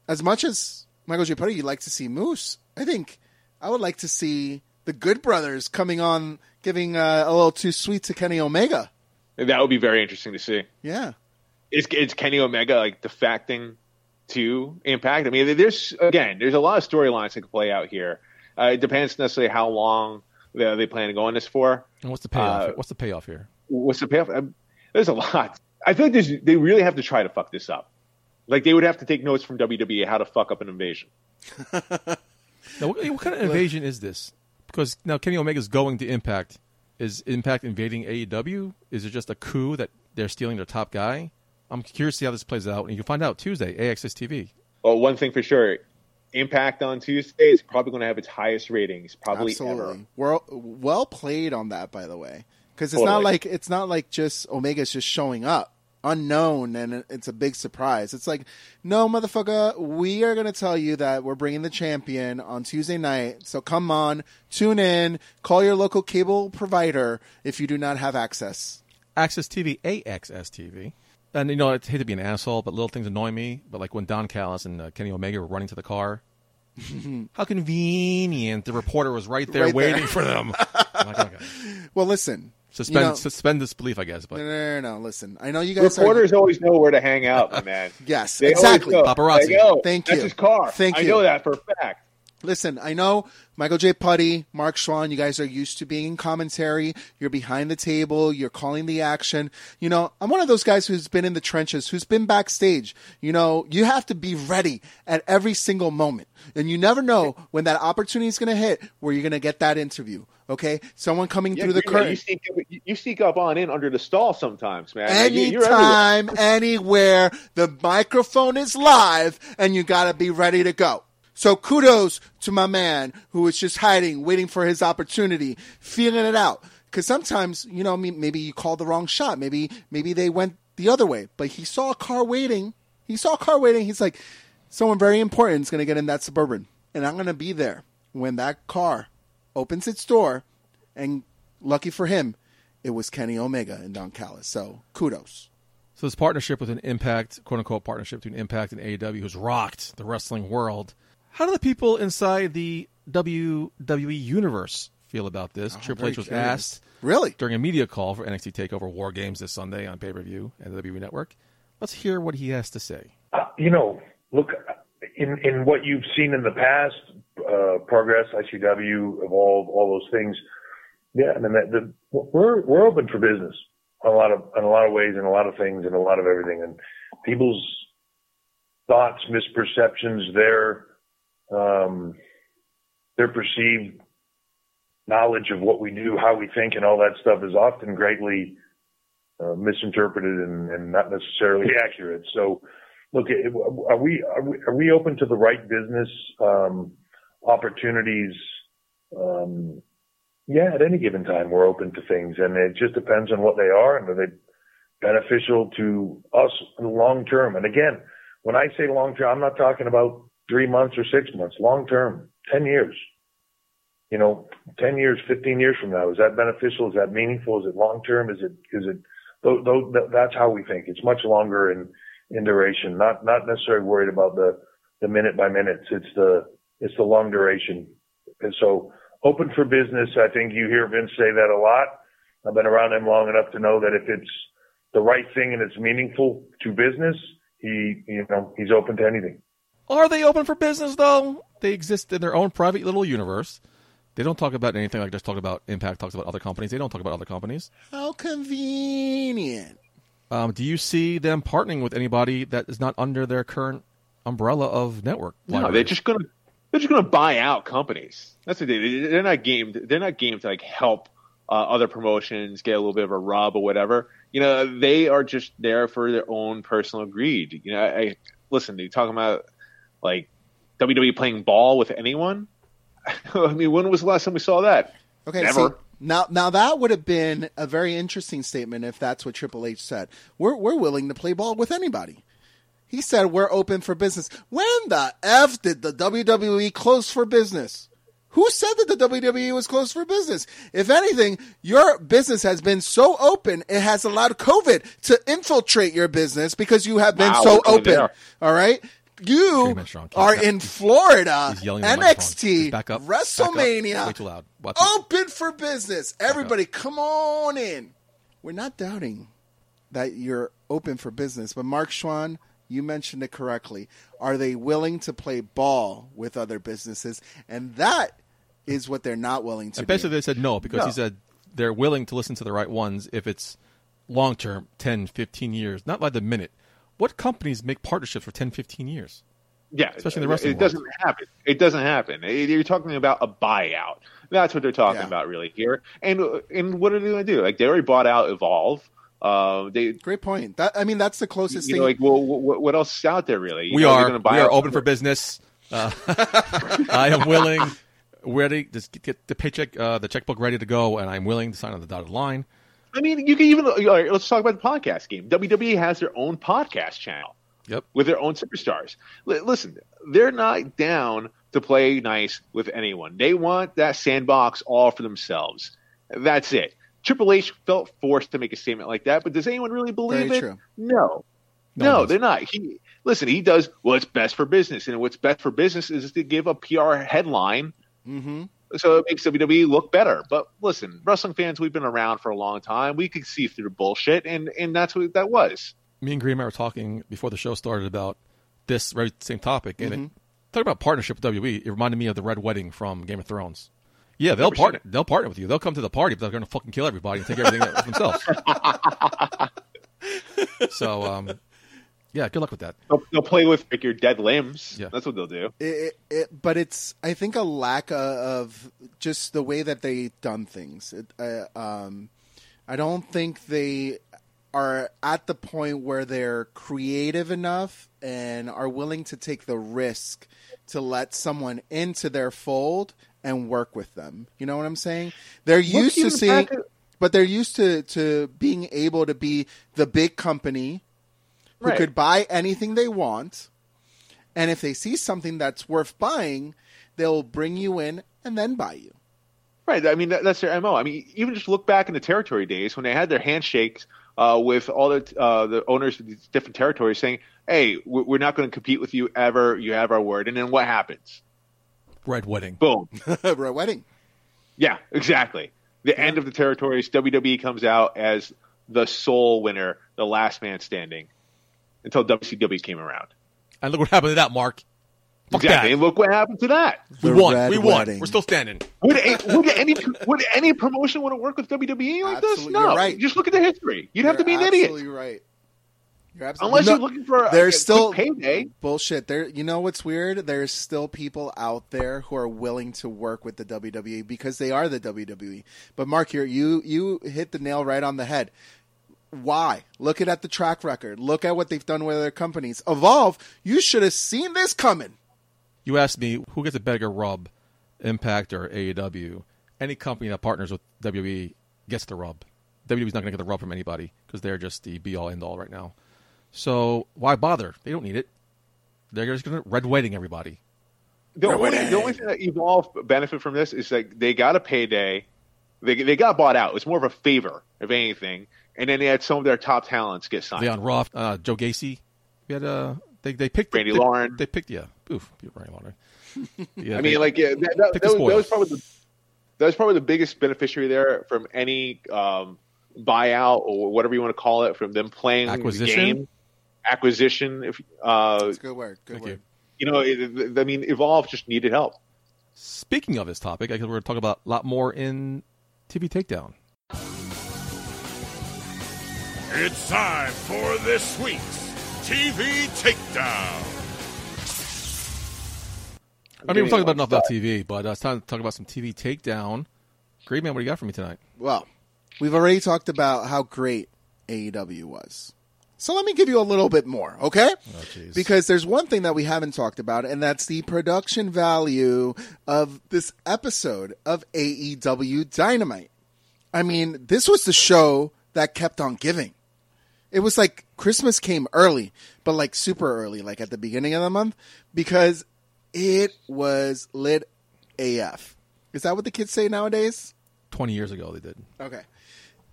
as much as Michael J. Putty, you'd like to see Moose, I think I would like to see the Good Brothers coming on, giving uh, a little too sweet to Kenny Omega. That would be very interesting to see. Yeah, Is is Kenny Omega like defecting to Impact? I mean, there's again, there's a lot of storylines that could play out here. Uh, it depends necessarily how long they, they plan to go on this for. And what's the payoff? Uh, what's the payoff here? What's the payoff? Um, There's a lot. I feel like there's, they really have to try to fuck this up. Like they would have to take notes from WWE how to fuck up an invasion. Now, what, what kind of invasion is this? Because now Kenny Omega's going to Impact. Is Impact invading AEW? Is it just a coup that they're stealing their top guy? I'm curious to see how this plays out, and you can find out Tuesday, AXS TV. Well, one thing for sure, Impact on Tuesday is probably going to have its highest ratings probably ever. Well, well played on that, by the way, because it's not like it's not like just Omega's just showing up unknown and it's a big surprise. It's like, no, motherfucker, we are going to tell you that we're bringing the champion on Tuesday night. So come on, tune in, call your local cable provider if you do not have access. Access TV, AXS TV. And you know, I hate to be an asshole, but little things annoy me. But like when Don Callis and uh, Kenny Omega were running to the car, how convenient! The reporter was right there Right there. waiting for them. Like, okay. Well, listen. Suspend you know- suspend disbelief, I guess. But no, no, no, no, listen. I know you guys are. Reporters always know where to hang out, my man. Yes, They exactly. Paparazzi. They know. Thank That's you. his car. Thank I you. know that for a fact. Listen, I know Michael J. Putty, Mark Schwann, you guys are used to being in commentary. You're behind the table. You're calling the action. You know, I'm one of those guys who's been in the trenches, who's been backstage. You know, you have to be ready at every single moment. And you never know when that opportunity is going to hit where you're going to get that interview. Okay? Someone coming Yeah, through the curtain. you sneak, you- sneak up on in under the stall sometimes, man. Anytime, anywhere, the microphone is live and you gotta be ready to go. So kudos to my man who was just hiding, waiting for his opportunity, feeling it out. Cause sometimes, you know, maybe you called the wrong shot. Maybe, maybe they went the other way, but he saw a car waiting. He saw a car waiting. He's like, someone very important is going to get in that suburban and I'm going to be there when that car opens its door and lucky for him, it was Kenny Omega and Don Callis. So kudos. So this partnership with an Impact, quote unquote, partnership between Impact and AEW has rocked the wrestling world. How do the people inside the WWE universe feel about this? Triple H was curious. asked Really? during a media call for NXT Takeover War Games this Sunday on pay per view and the WWE Network. Let's hear what he has to say. Uh, you know, look in in what you've seen in the past, uh, progress, ICW, evolve, all those things. Yeah, I mean, that, the, we're we're open for business a lot of in a lot of ways, and a lot of things, and a lot of everything, and people's thoughts, misperceptions, their um, their perceived knowledge of what we do, how we think, and all that stuff is often greatly uh, misinterpreted and, and, not necessarily accurate. So, look, are we are we, are we open to the right business um, opportunities? Um, yeah, at any given time, we're open to things, and it just depends on what they are and are they beneficial to us in the long term. And again, when I say long term, I'm not talking about three months or six months. Long term, ten years. You know, ten years, fifteen years from now, is that beneficial? Is that meaningful? Is it long term? Is it is it? That that's how we think. It's much longer in in duration. Not not necessarily worried about the the minute by minutes. It's the it's the long duration. And so open for business. I think you hear Vince say that a lot. I've been around him long enough to know that if it's the right thing and it's meaningful to business, he you know he's open to anything. Are they open for business though? They exist in their own private little universe. They don't talk about anything like just talk about Impact talks about other companies. They don't talk about other companies. How convenient. Um, do you see them partnering with anybody that is not under their current umbrella of network? No, they're just gonna they're just gonna buy out companies. That's what they they're not game they're not game to like help uh, other promotions get a little bit of a rub or whatever. You know, they are just there for their own personal greed. You know, I listen. You talking about like WWE playing ball with anyone? I mean, when was the last time we saw that? Okay, Never. See, now, now that would have been a very interesting statement if that's what Triple H said. We're we're willing to play ball with anybody. He said we're open for business. When the f did the WWE close for business? Who said that the WWE was closed for business? If anything, your business has been so open, it has allowed COVID to infiltrate your business because you have been wow, so open. All right. You are in Florida, NXT, back up, WrestleMania, too loud. open for business. Everybody, come on in. We're not doubting that you're open for business, but Mark Schwann, you mentioned it correctly. Are they willing to play ball with other businesses? And that is what they're not willing to. Basically, do. they said no because no. he said they're willing to listen to the right ones if it's long term, 10, 15 years, not by the minute. What companies make partnerships for 10, 15 years? Yeah, especially in the wrestling. It world. doesn't happen. It doesn't happen. You're talking about a buyout. That's what they're talking yeah. about, really here. And and what are they going to do? Like they already bought out Evolve. Uh, they great point. That I mean, that's the closest you thing. Know, like, well, what, what, else is out there really? You we know, are. we are open for business. Uh, I am willing, ready to get the paycheck, uh, the checkbook ready to go, and I'm willing to sign on the dotted line. I mean, you can even let's talk about the podcast game. WWE has their own podcast channel. Yep. With their own superstars. L- listen, they're not down to play nice with anyone. They want that sandbox all for themselves. That's it. Triple H felt forced to make a statement like that, but does anyone really believe Very it? True. No. No, no they're not. He listen. He does what's best for business, and what's best for business is to give a PR headline, mm-hmm. So it makes WWE look better. But listen, wrestling fans, we've been around for a long time. We could see through bullshit, and and that's what that was me and Green were talking before the show started about this very same topic, and mm-hmm. it, talking about partnership with WWE, it reminded me of the Red Wedding from Game of Thrones. Yeah, they'll partner. They'll partner with you. They'll come to the party, but they're going to fucking kill everybody and take everything themselves. so, um, yeah, good luck with that. They'll, they'll, play with like your dead limbs. Yeah, that's what they'll do. It, it, it, but it's, I think, a lack of just the way that they've done things. Uh, um, I don't think they are at the point where they're creative enough and are willing to take the risk to let someone into their fold and work with them. You know what I'm saying? They're used to seeing, at- but they're used to, to being able to be the big company who right. could buy anything they want. And if they see something that's worth buying, they'll bring you in and then buy you. Right. I mean, that, that's their MO. I mean, even just look back in the territory days when they had their handshakes uh, with all the uh, the owners of these different territories saying, "Hey, we're not going to compete with you ever. You have our word." And then what happens? Red wedding. Boom. Red wedding. Yeah, exactly. The yeah. end of the territories. WWE comes out as the sole winner, the last man standing. Until WCW came around. And look what happened to that, Mark. Fuck exactly. that. And look what happened to that. We The won. We won. Wedding. We're still standing. Would, would any would any promotion want to work with WWE like this? No. You're right. Just look at the history. You'd have to be You're an idiot. absolutely right. You're absolutely Unless No, you're looking for a, there's a still quick payday. bullshit. There, you know what's weird? There's still people out there who are willing to work with the WWE because they are the WWE. But Mark, here you you hit the nail right on the head. Why? Look at, at the track record. Look at what they've done with other companies. Evolve. You should have seen this coming. You asked me who gets a bigger rub, Impact or AEW. Any company that partners with WWE gets the rub. WWE's not going to get the rub from anybody because they're just the be all end all right now. So why bother? They don't need it. They're just going to red wedding everybody. The We're only, winning. the only thing that Evolve benefit from this is like they got a payday, they they got bought out. It's more of a favor, if anything. And then they had some of their top talents get signed. Leon Ruff, uh, Joe Gacy. We had uh, they they picked Randy they, Lauren. They picked yeah, oof, Randy Lauren. Yeah, I they- mean, like yeah, that, that, that, was, that was probably the that was probably the biggest beneficiary there from any um, buyout or whatever you want to call it from them playing Acquisition? the game acquisition. If uh, That's good word. Good Thank word. you know, it, I mean, Evolve just needed help. Speaking of this topic, I guess we're going to talk about a lot more in TV Takedown. It's time for this week's TV Takedown. I mean, we're talking about enough about TV, but uh, it's time to talk about some TV Takedown. Great man, what do you got for me tonight? Well, we've already talked about how great AEW was. So let me give you a little bit more, okay? Oh, because there's one thing that we haven't talked about, and that's the production value of this episode of AEW Dynamite. I mean, this was the show that kept on giving. It was like Christmas came early, but like super early, like at the beginning of the month, because it was lit AF. Is that what the kids say nowadays? 20 years ago, they did. Okay.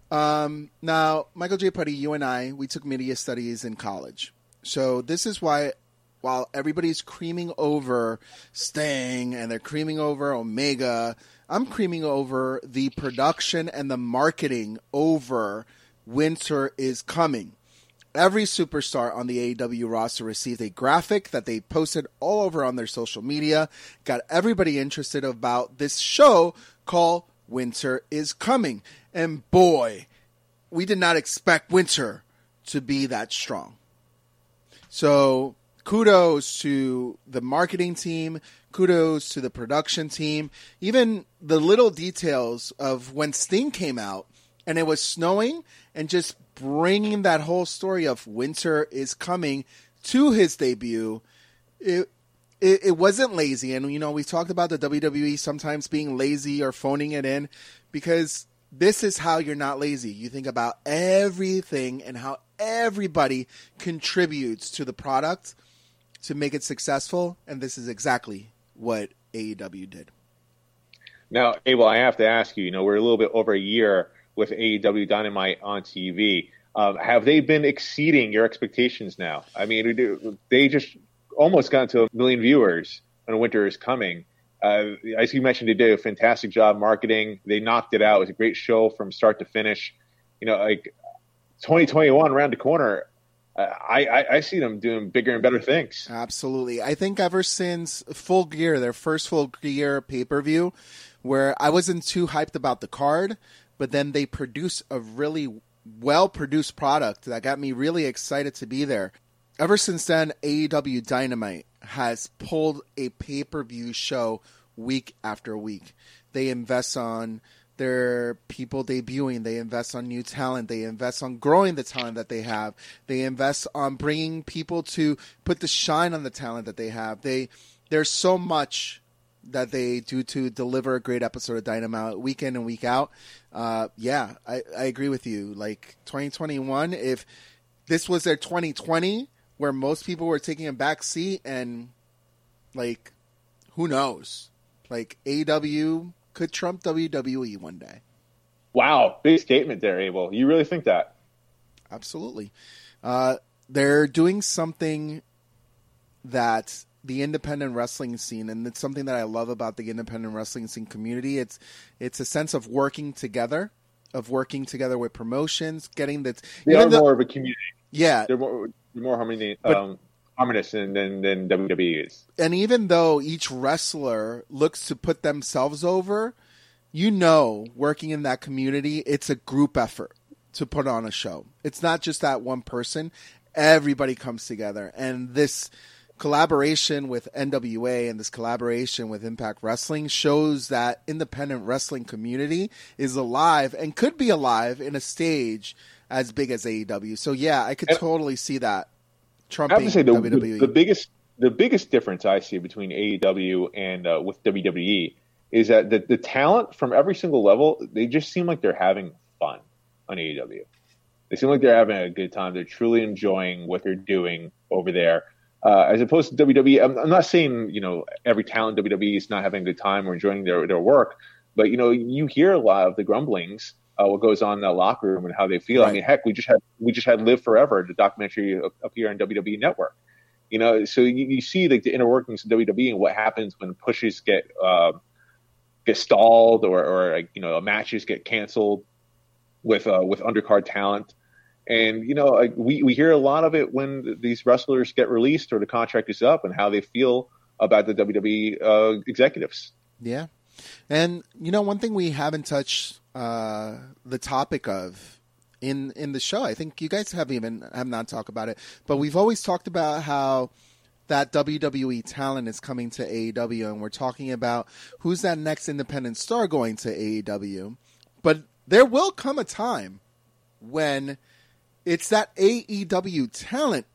Um, now, Michael J. Putty, you and I, we took media studies in college. So this is why, while everybody's creaming over Sting and they're creaming over Omega, I'm creaming over the production and the marketing over Winter is Coming. Every superstar on the AEW roster received a graphic that they posted all over on their social media, got everybody interested about this show called Winter is Coming. And boy, we did not expect Winter to be that strong. So kudos to the marketing team, kudos to the production team, even the little details of when Sting came out and it was snowing and just bringing that whole story of winter is coming to his debut. It, it, it wasn't lazy. And, you know, we talked about the WWE sometimes being lazy or phoning it in because this is how you're not lazy. You think about everything and how everybody contributes to the product to make it successful. And this is exactly what AEW did. Now, Abel, I have to ask you. You know, we're a little bit over a year with AEW Dynamite on TV. Um, have they been exceeding your expectations now? I mean, they just almost got to a million viewers when Winter is Coming. Uh, as you mentioned, they did a fantastic job marketing. They knocked it out. It was a great show from start to finish. You know, like 2021 around the corner. Uh, I, I, I see them doing bigger and better things. Absolutely. I think ever since Full Gear, their first Full Gear pay per view, where I wasn't too hyped about the card, but then they produce a really well produced product that got me really excited to be there. Ever since then, AEW Dynamite has pulled a pay per view show week after week. They invest on their people debuting. They invest on new talent. They invest on growing the talent that they have. They invest on bringing people to put the shine on the talent that they have. They there's so much that they do to deliver a great episode of Dynamite week in and week out. Uh, yeah, I, I agree with you. Like 2021, if this was their 2020, where most people were taking a back seat and like, who knows? Like AW could trump WWE one day. Wow, big statement there, Abel. You really think that? Absolutely. Uh, they're doing something that the independent wrestling scene, and it's something that I love about the independent wrestling scene community. It's it's a sense of working together, of working together with promotions, getting that. They are the- more of a community. yeah, They're more, more harmony, But- um, harmonious than, than than WWE is. and even though each wrestler looks to put themselves over, you know, working in that community, it's a group effort to put on a show. It's not just that one person. Everybody comes together, and this collaboration with NWA and this collaboration with Impact Wrestling shows that independent wrestling community is alive and could be alive in a stage as big as AEW. So yeah, I could And- totally see that I trumping have to say the, WWE. the, the biggest the biggest difference I see between AEW and uh, with WWE is that the, the talent from every single level they just seem like they're having fun on AEW. They seem like they're having a good time. They're truly enjoying what they're doing over there, uh, as opposed to WWE. I'm, I'm not saying you know every talent WWE is not having a good time or enjoying their their work, but you know you hear a lot of the grumblings. Uh, what goes on in that locker room and how they feel. I mean, heck, we just had we just had Live Forever, the documentary up, up here on WWE Network. You know, so you, you see like the inner workings of WWE and what happens when pushes get uh, get stalled or, or like, you know matches get canceled with uh, with undercard talent. And you know, we we hear a lot of it when these wrestlers get released or the contract is up and how they feel about the WWE uh, executives. Yeah. And you know, one thing we haven't touched uh, the topic of in in the show, I think you guys have even have not talked about it, but we've always talked about how that WWE talent is coming to AEW, and we're talking about who's that next independent star going to AEW. But there will come a time when it's that AEW talent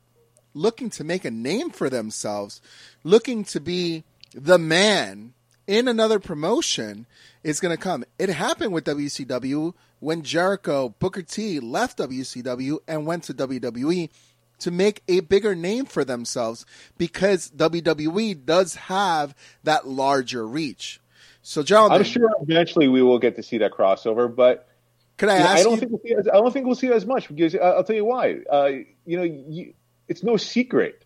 looking to make a name for themselves, looking to be the man in another promotion is going to come. It happened with WCW when Jericho Booker T left WCW and went to WWE to make a bigger name for themselves because WWE does have that larger reach. So, Jonathan, I'm sure eventually we will get to see that crossover, but could I ask I don't you? think we'll see as, I don't think we'll see as much because uh, I'll tell you why. Uh, you know, you, it's no secret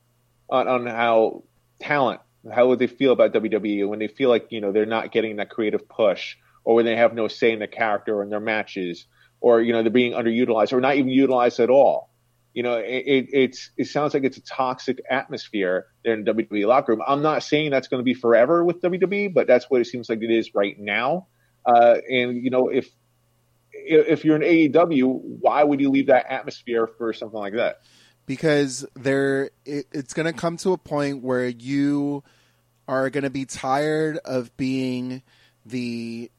on, on how talent, how would they feel about WWE when they feel like you know they're not getting that creative push, or when they have no say in the character or in their matches, or you know they're being underutilized or not even utilized at all. You know, it, it, it's it sounds like it's a toxic atmosphere there in the WWE locker room. I'm not saying that's going to be forever with WWE, but that's what it seems like it is right now. Uh, and you know, if if you're an AEW, why would you leave that atmosphere for something like that? because there it, it's going to come to a point where you are going to be tired of being the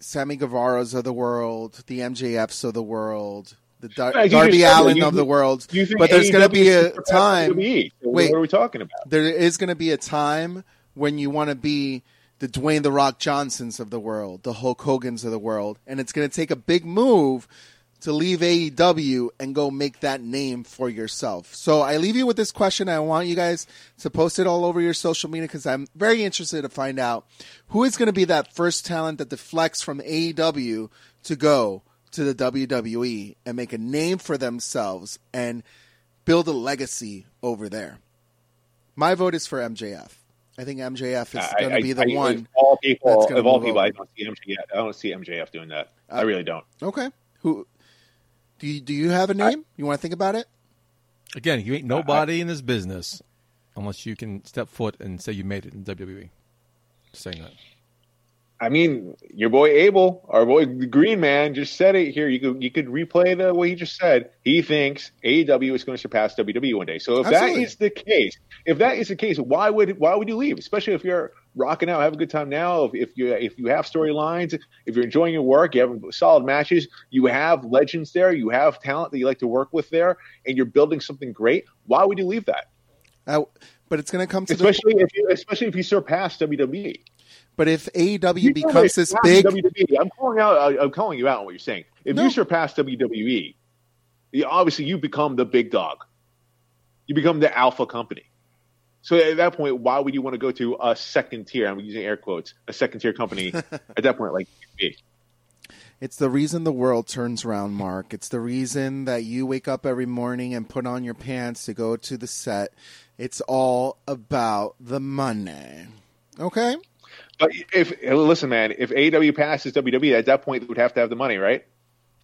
Sammy Guevara's of the world, the MJFs of the world, the Dar- Darby Allin. You- of the world. Do you think But there's going to be a time. WWE? So Wait. what are we talking about? There is going to be a time when you want to be the Dwayne the Rock Johnsons of the world, the Hulk Hogan's of the world, and it's going to take a big move to leave AEW and go make that name for yourself. So I leave you with this question. I want you guys to post it all over your social media because I'm very interested to find out who is going to be that first talent that deflects from AEW to go to the WWE and make a name for themselves and build a legacy over there. My vote is for MJF. I think MJF is going to be the I- one. Of all people, that's gonna of all move people, I don't see MJF. I don't see MJF doing that. Uh, I really don't. Okay. Who do you do you have a name? you want to think about it? Again, you ain't nobody in this business unless you can step foot and say you made it in WWE. Just saying that. I mean, your boy Abel, our boy Green Man, just said it here. You could you could replay the what he just said. He thinks AEW is going to surpass WWE one day. So if Absolutely. that is the case, if that is the case, why would why would you leave? Especially if you're rocking out, have a good time now. If, if you if you have storylines, if you're enjoying your work, you have solid matches, you have legends there, you have talent that you like to work with there, and you're building something great. Why would you leave that? Uh, but it's going to come to the Especially if you especially if you surpass WWE. But if AEW You becomes this big, WWE. I'm calling out. I- I'm calling you out on what you're saying. If No. you surpass WWE, you, obviously you become the big dog. You become the alpha company. So at that point, why would you want to go to a second tier? I'm using air quotes. A second tier company at that point, like me. it's the reason the world turns around, Mark. It's the reason that you wake up every morning and put on your pants to go to the set. It's all about the money. Okay? But if listen, man, if AEW passes WWE, at that point they would have to have the money, right?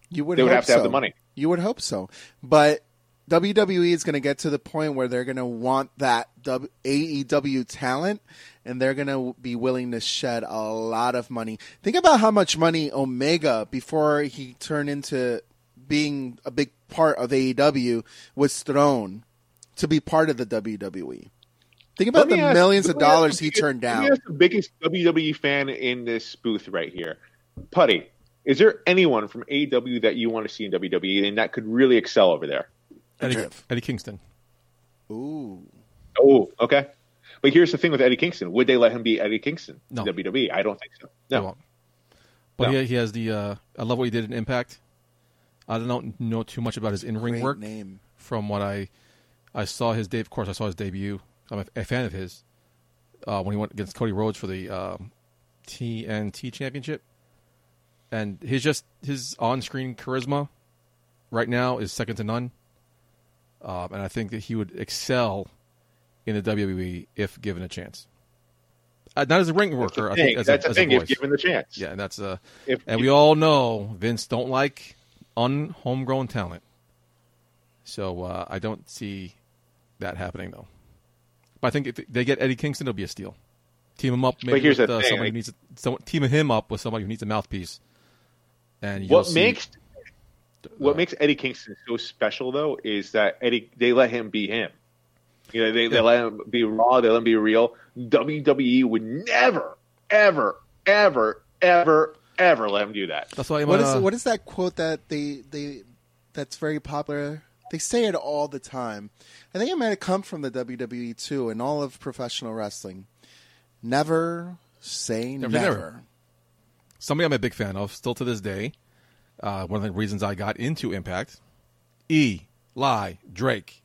You would They would have to have the money. You would hope so. But WWE is going to get to the point where they're going to want that w- AEW talent and they're going to be willing to shed a lot of money. Think about how much money Omega, before he turned into being a big part of AEW, was thrown to be part of the WWE. Think about the ask- millions of let me ask dollars the he biggest- turned let me down. ask the biggest WWE fan in this booth right here, Putty. Is there anyone from AEW that you want to see in WWE and that could really excel over there? Eddie, Eddie Kingston. Ooh. Oh, okay. But here's the thing with Eddie Kingston: would they let him be Eddie Kingston? in No. WWE. I don't think so. They No. won't. But No. he, he has the. Uh, I love what he did in Impact. I don't know too much about his in-ring Great work. name. From what I, I saw his debut. Of course, I saw his debut. I'm a, a fan of his. Uh, when he went against Cody Rhodes for the um, TNT Championship, and his just his on-screen charisma, right now is second to none. Um, and I think that he would excel in the WWE if given a chance. Uh, not as a ring worker, I think as, That's a, as thing. a If given the chance, Yeah, and that's uh, If, and we all know Vince don't like un homegrown talent. So uh, I don't see that happening though. But I think if they get Eddie Kingston, it'll be a steal. Team him up, maybe here's with the uh, thing, somebody like- who needs a, someone, team him up with somebody who needs a mouthpiece. And you'll what see, makes what uh, makes Eddie Kingston so special though is that Eddie they let him be him. You know, they, they let him be raw, they let him be real. WWE would never, ever, ever, ever, ever let him do that. that's why I'm What is uh, what is that quote that they they that's very popular? They say it all the time. I think it might have come from the WWE too, and all of professional wrestling. Never say Never never. never. somebody I'm a big fan of still to this day. Uh, one of the reasons I got into Impact, E. Lie Drake,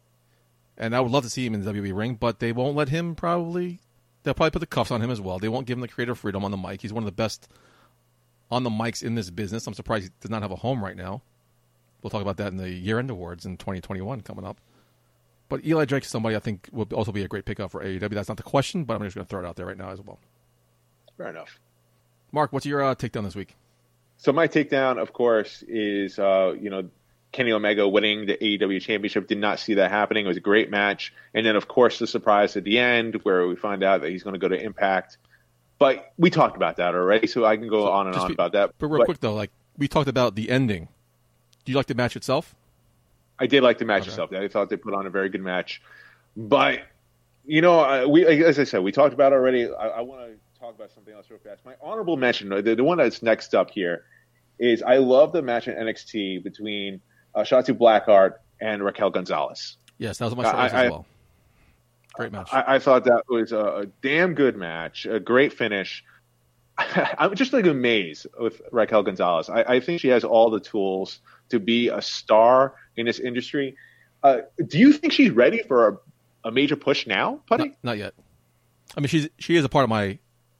and I would love to see him in the WWE ring, but they won't let him. Probably they'll probably put the cuffs on him as well. They won't give him the creative freedom on the mic. He's one of the best on the mics in this business. I'm surprised he does not have a home right now. We'll talk about that in the year-end awards in 2021 coming up. But Eli Drake is somebody I think would also be a great pickup for AEW. That's not the question, but I'm just going to throw it out there right now as well. Fair enough. Mark, what's your uh, takedown this week? So my takedown, of course, is uh, you know Kenny Omega winning the AEW Championship. Did not see that happening. It was a great match, and then of course the surprise at the end where we find out that he's going to go to Impact. But we talked about that already, so I can go on and on be- about that. But real quick though, like we talked about the ending. Do you like the match itself? I did like the match Okay. itself. I thought they put on a very good match, but you know, uh, we as I said, we talked about it already. I, I want to talk about something else real fast. My honorable mention, the, the one that's next up here, is I love the match in NXT between uh, Shotzi Blackheart and Raquel Gonzalez. Yes, that was my I- choice as well. Great match. I, I thought that was a, a damn good match, a great finish. I'm just like amazed with Raquel Gonzalez. I, I think she has all the tools to be a star in this industry. Uh, do you think she's ready for a, a major push now, Putty? not, not yet. I mean, she's she is a part of my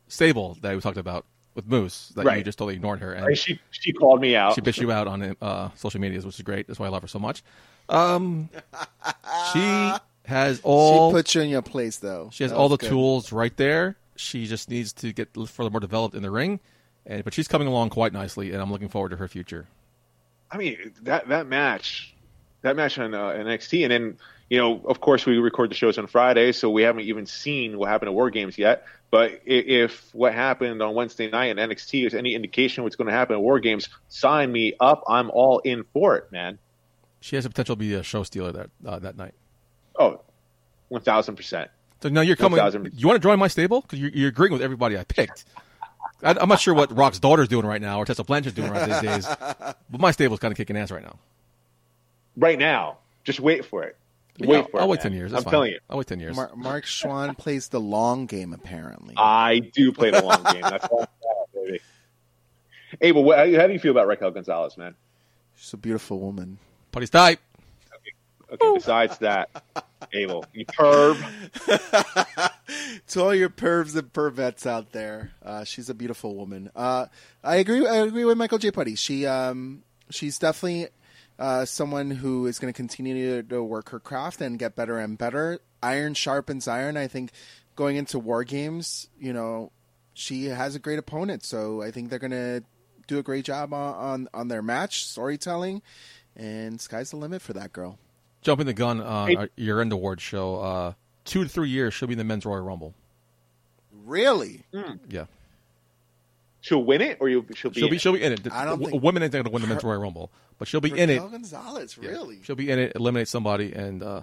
stable that we talked about with Moose that you just totally ignored her, Like, and she she called me out. she bitched you out on uh, social medias, which is great. That's why I love her so much. Um, she has all she put you in your place, though. She has That all the good. tools right there. She just needs to get further more developed in the ring, and but she's coming along quite nicely, and I'm looking forward to her future. I mean that that match, that match on uh, NXT, and then you know, of course, we record the shows on Friday, so we haven't even seen what happened at War Games yet. But if what happened on Wednesday night in NXT is any indication of what's going to happen at War Games, sign me up. I'm all in for it, man. She has the potential to be a show stealer that uh, that night. Oh, one thousand percent. So now you're coming. 1000%. You want to join my stable because you're, you're agreeing with everybody I picked. I, I'm not sure what Rock's daughter's doing right now or Tessa Blanchard's doing right these days, but my stable's kind of kicking ass right now. Right now, just wait for it. Wait I'll, for I'll it. wait man. ten years. That's I'm fine. telling you, I'll wait ten years. Mar- Mark Schwann plays the long game, apparently. I do play the long game. That's all, I'm saying, baby. Hey, what, how do you feel about Raquel Gonzalez, man? She's a beautiful woman. Putty's tight. Okay, besides that, Abel, you perv. to all your pervs and pervets out there, uh, she's a beautiful woman. Uh, I agree. I agree with Michael J. Putty. She, um, she's definitely uh, someone who is going to continue to work her craft and get better and better. Iron sharpens iron. I think going into war games, you know, she has a great opponent, so I think they're going to do a great job on, on on their match storytelling, and sky's the limit for that girl. jumping the gun on Hey- our year end award show. Two to three years, she'll be in the men's Royal Rumble. Really? Yeah, She'll win it, or you, she'll be. she'll in be it? she'll be in it. I don't W- think- women ain't going to win the men's Royal Rumble, but she'll be in it. Raquel Gonzalez, Yeah. really? She'll be in it, eliminate somebody, and uh,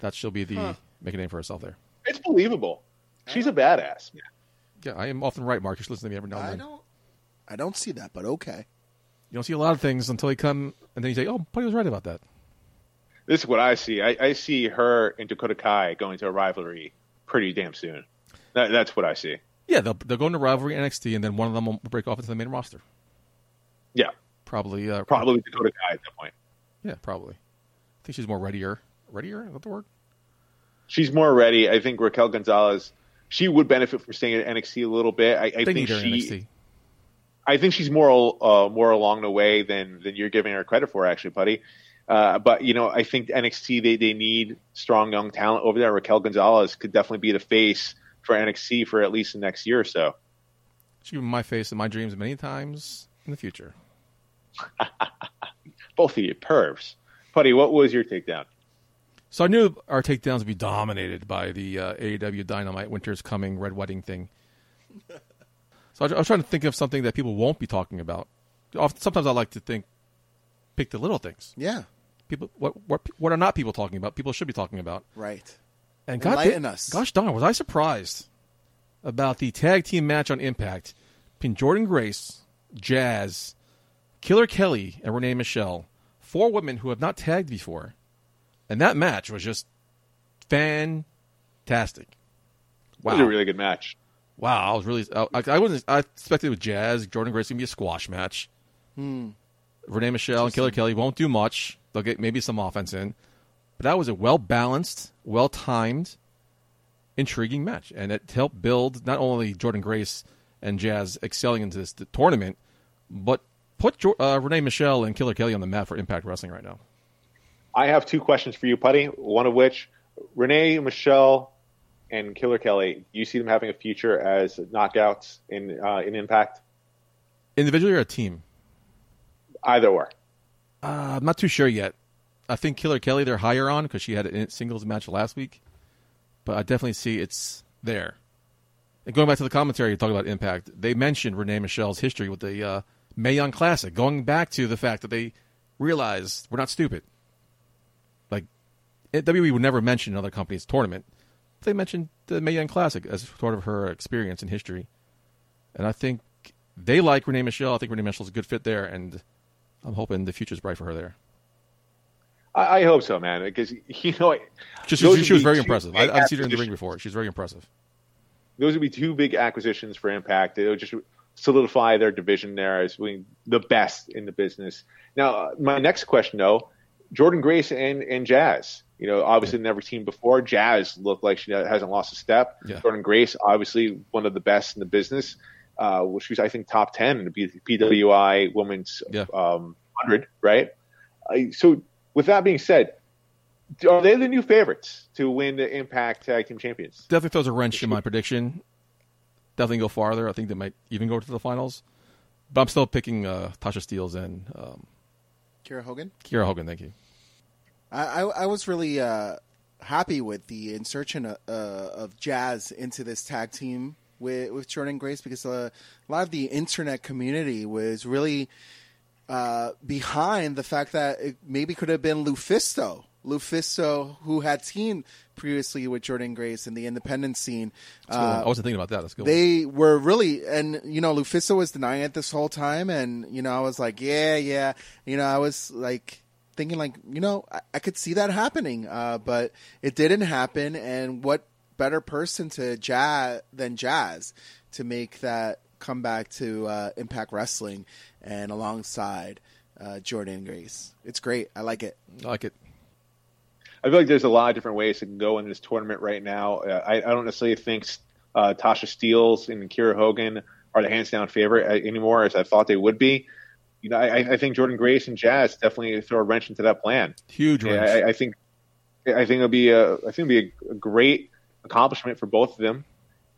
that she'll be the make a name for herself there. It's believable. She's a badass. Yeah, I am often right, Mark. You should listen to me every now and then. I don't. I don't see that, but okay. You don't see a lot of things until you come, and then you say, "Oh, buddy was right about that." This is what I see. I, I see her and Dakota Kai going to a rivalry pretty damn soon. That, that's what I see. Yeah, they'll they'll go into rivalry NXT, and then one of them will break off into the main roster. Yeah, Probably, uh, probably Dakota Kai at that point. Yeah, probably. I think she's more readier. Readier? Is that the word? She's more ready. I think Raquel Gonzalez. She would benefit from staying at NXT a little bit. I, I think need her in she. NXT. I think she's more uh, more along the way than than you're giving her credit for, actually, Putty. Uh, but you know, I think NXT they they need strong young talent over there. Raquel Gonzalez could definitely be the face for NXT for at least the next year or so. She's been my face in my dreams many times in the future. Both of you pervs. Putty, what was your takedown? So I knew our takedowns would be dominated by the uh, AEW Dynamite Winter's Coming Red Wedding thing. So I, I was trying to think of something that people won't be talking about. Often, sometimes I like to think, pick the little things. Yeah. People, what, what, what are not people talking about? People should be talking about. Right. And God, Enlighten us. gosh darn, was I surprised about the tag team match on Impact between Jordynne Grace, Jazz, Killer Kelly, and Renee Michelle, four women who have not tagged before, and that match was just fantastic. Wow, it was a really good match. Wow, I was really I, I wasn't I expected with Jazz, Jordynne Grace gonna be a squash match. Hmm. Renee Michelle and Killer Kelly won't do much. They'll get maybe some offense in, but that was a well balanced, well timed, intriguing match, and it helped build not only Jordynne Grace and Jazz excelling into this tournament, but put Jo- uh, Renee Michelle and Killer Kelly on the map for Impact Wrestling right now. I have two questions for you, Putty. One of which, Renee, Michelle, and Killer Kelly. Do you see them having a future as knockouts in uh, in Impact? Individually or a team? Either or. Uh, I'm not too sure yet. I think Killer Kelly they're higher on because she had a singles match last week, but I definitely see it's there. And going back to the commentary, you talk about Impact. They mentioned Renee Michelle's history with the uh, Mae Young Classic, going back to the fact that they realized we're not stupid. Like WWE would never mention another company's tournament. They mentioned the Mae Young Classic as part of her experience and history, and I think they like Renee Michelle. I think Renee Michelle's a good fit there, and I'm hoping the future's bright for her there. I, I hope so, man. Because you know, She, she, she was very impressive. I, I've seen her in the ring before. She's very impressive. Those would be two big acquisitions for Impact. It would just solidify their division there as being the best in the business. Now, uh, my next question, though, Jordynne Grace and, and Jazz. You know, obviously never seen before. Jazz looked like she hasn't lost a step. Yeah. Jordynne Grace, obviously one of the best in the business. Uh, well, she was, I think, top ten in the PWI Women's Yeah. um, hundred, right? Uh, so, with that being said, are they the new favorites to win the Impact Tag Team Champions? Definitely throws a wrench in my prediction. Definitely go farther. I think they might even go to the finals. But I'm still picking uh, Tasha Steelz and um, Kiera Hogan. Kiera Hogan. Thank you. I, I, I was really uh, happy with the insertion of, uh, of Jazz into this tag team with, with Jordynne Grace because uh, a lot of the internet community was really uh, behind the fact that it maybe could have been Lufisto. Lufisto, who had teamed previously with Jordynne Grace in the independent scene. That's a good one. Uh, I wasn't thinking about that. That's good. they were really and you know Lufisto was denying it this whole time and you know I was like yeah yeah you know I was like thinking like you know I, I could see that happening uh, but it didn't happen and what better person to jazz than Jazz to make that comeback to uh, Impact Wrestling and alongside uh, Jordynne Grace it's great I like it I like it. I feel like there's a lot of different ways to go in this tournament right now. Uh, I, I don't necessarily think uh, Tasha Steelz and Kiera Hogan are the hands down favorite uh, anymore as I thought they would be. You know, I, I think Jordynne Grace and Jazz definitely throw a wrench into that plan. Huge wrench. I, I think I think it'll be a I think it'll be a, a great accomplishment for both of them.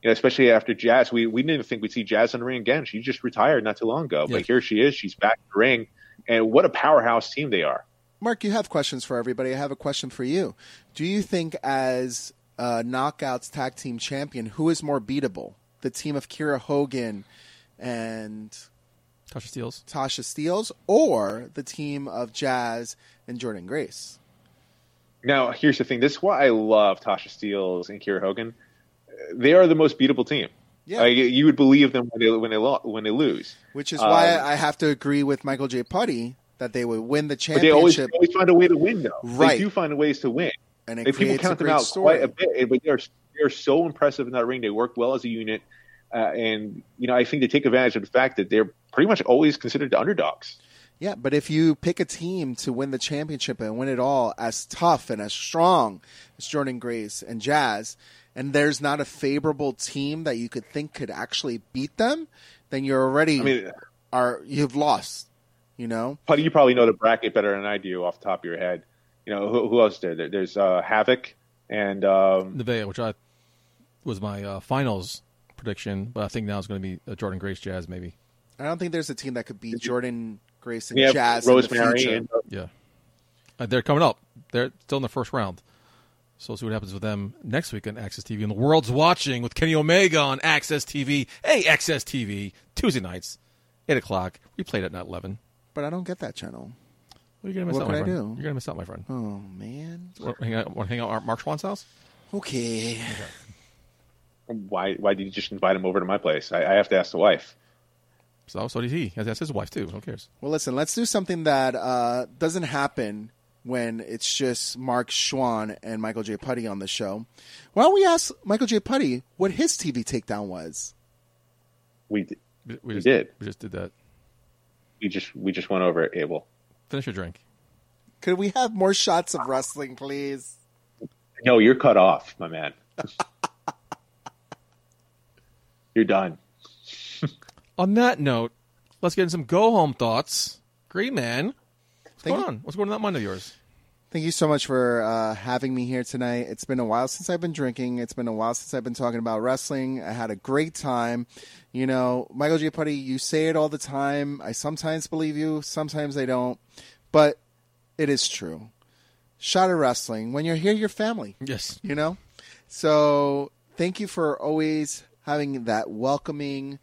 You know, especially after Jazz, we we didn't even think we'd see Jazz in the ring again. She just retired not too long ago, Yeah. but here she is. She's back in the ring, and what a powerhouse team they are. Mark, you have questions for everybody. I have a question for you. Do you think, as a Knockouts Tag Team Champion, who is more beatable? The team of Kiera Hogan and Tasha Steelz. Tasha Steelz, or the team of Jazz and Jordynne Grace? Now, here's the thing. This is why I love Tasha Steelz and Kiera Hogan. They are the most beatable team. Yeah. Like, you would believe them when they when they lo- when they lose. Which is why Um, I have to agree with Michael J. Putty that they would win the But they always, championship. always find a way to win, though. Right. They do find ways to win. and it people count them out story. quite a bit, but they're they're so impressive in that ring. They work well as a unit, uh, and you know I think they take advantage of the fact that they're pretty much always considered the underdogs. Yeah, but if you pick a team to win the championship and win it all as tough and as strong as Jordynne Grace and Jazz, and there's not a favorable team that you could think could actually beat them, then you're already I mean, are you've lost. You know, Putty, you probably know the bracket better than I do off the top of your head. You know who, who else did? There? There's uh, Havok and um, Nevaeh, which I was my uh, finals prediction, but I think now it's going to be uh, Jordynne Grace Jazz, maybe. I don't think there's a team that could beat Jordynne Grace and we have Jazz in the Rosemary future. and uh, Yeah. Uh, they're coming up. They're still in the first round. So we'll see what happens with them next week on AXS TV. And the world's watching with Kenny Omega on AXS TV. Hey, AXS TV, Tuesday nights, 8 o'clock. We played at 11. but I don't get that channel. What are you're going to miss What out, my can I friend. do? You're going to miss out, my friend. Oh man. Want to hang out, want to hang out at Mark Schwann's house? Okay. why why did you just invite him over to my place? I, I have to ask the wife. So, so did he. That's his wife, too. Who cares? Well, listen, let's do something that uh, doesn't happen when it's just Mark Schwann and Michael J. Putty on the show. Why don't we ask Michael J. Putty what his TV takedown was? We did. We, We just, did. We just did that. We just we just went over it, Abel. Finish your drink. Could we have more shots of wrestling, please? No, you're cut off, my man. you're done. On that note, let's get in some go home thoughts. Great man. What's Thank going you. on? What's going on in that mind of yours? Thank you so much for uh, having me here tonight. It's been a while since I've been drinking. It's been a while since I've been talking about wrestling. I had a great time. You know, Michael J. You say it all the time. I sometimes believe you, sometimes I don't. But it is true. Shot of wrestling. When you're here, you're family Yes. you know so thank you for always having that welcoming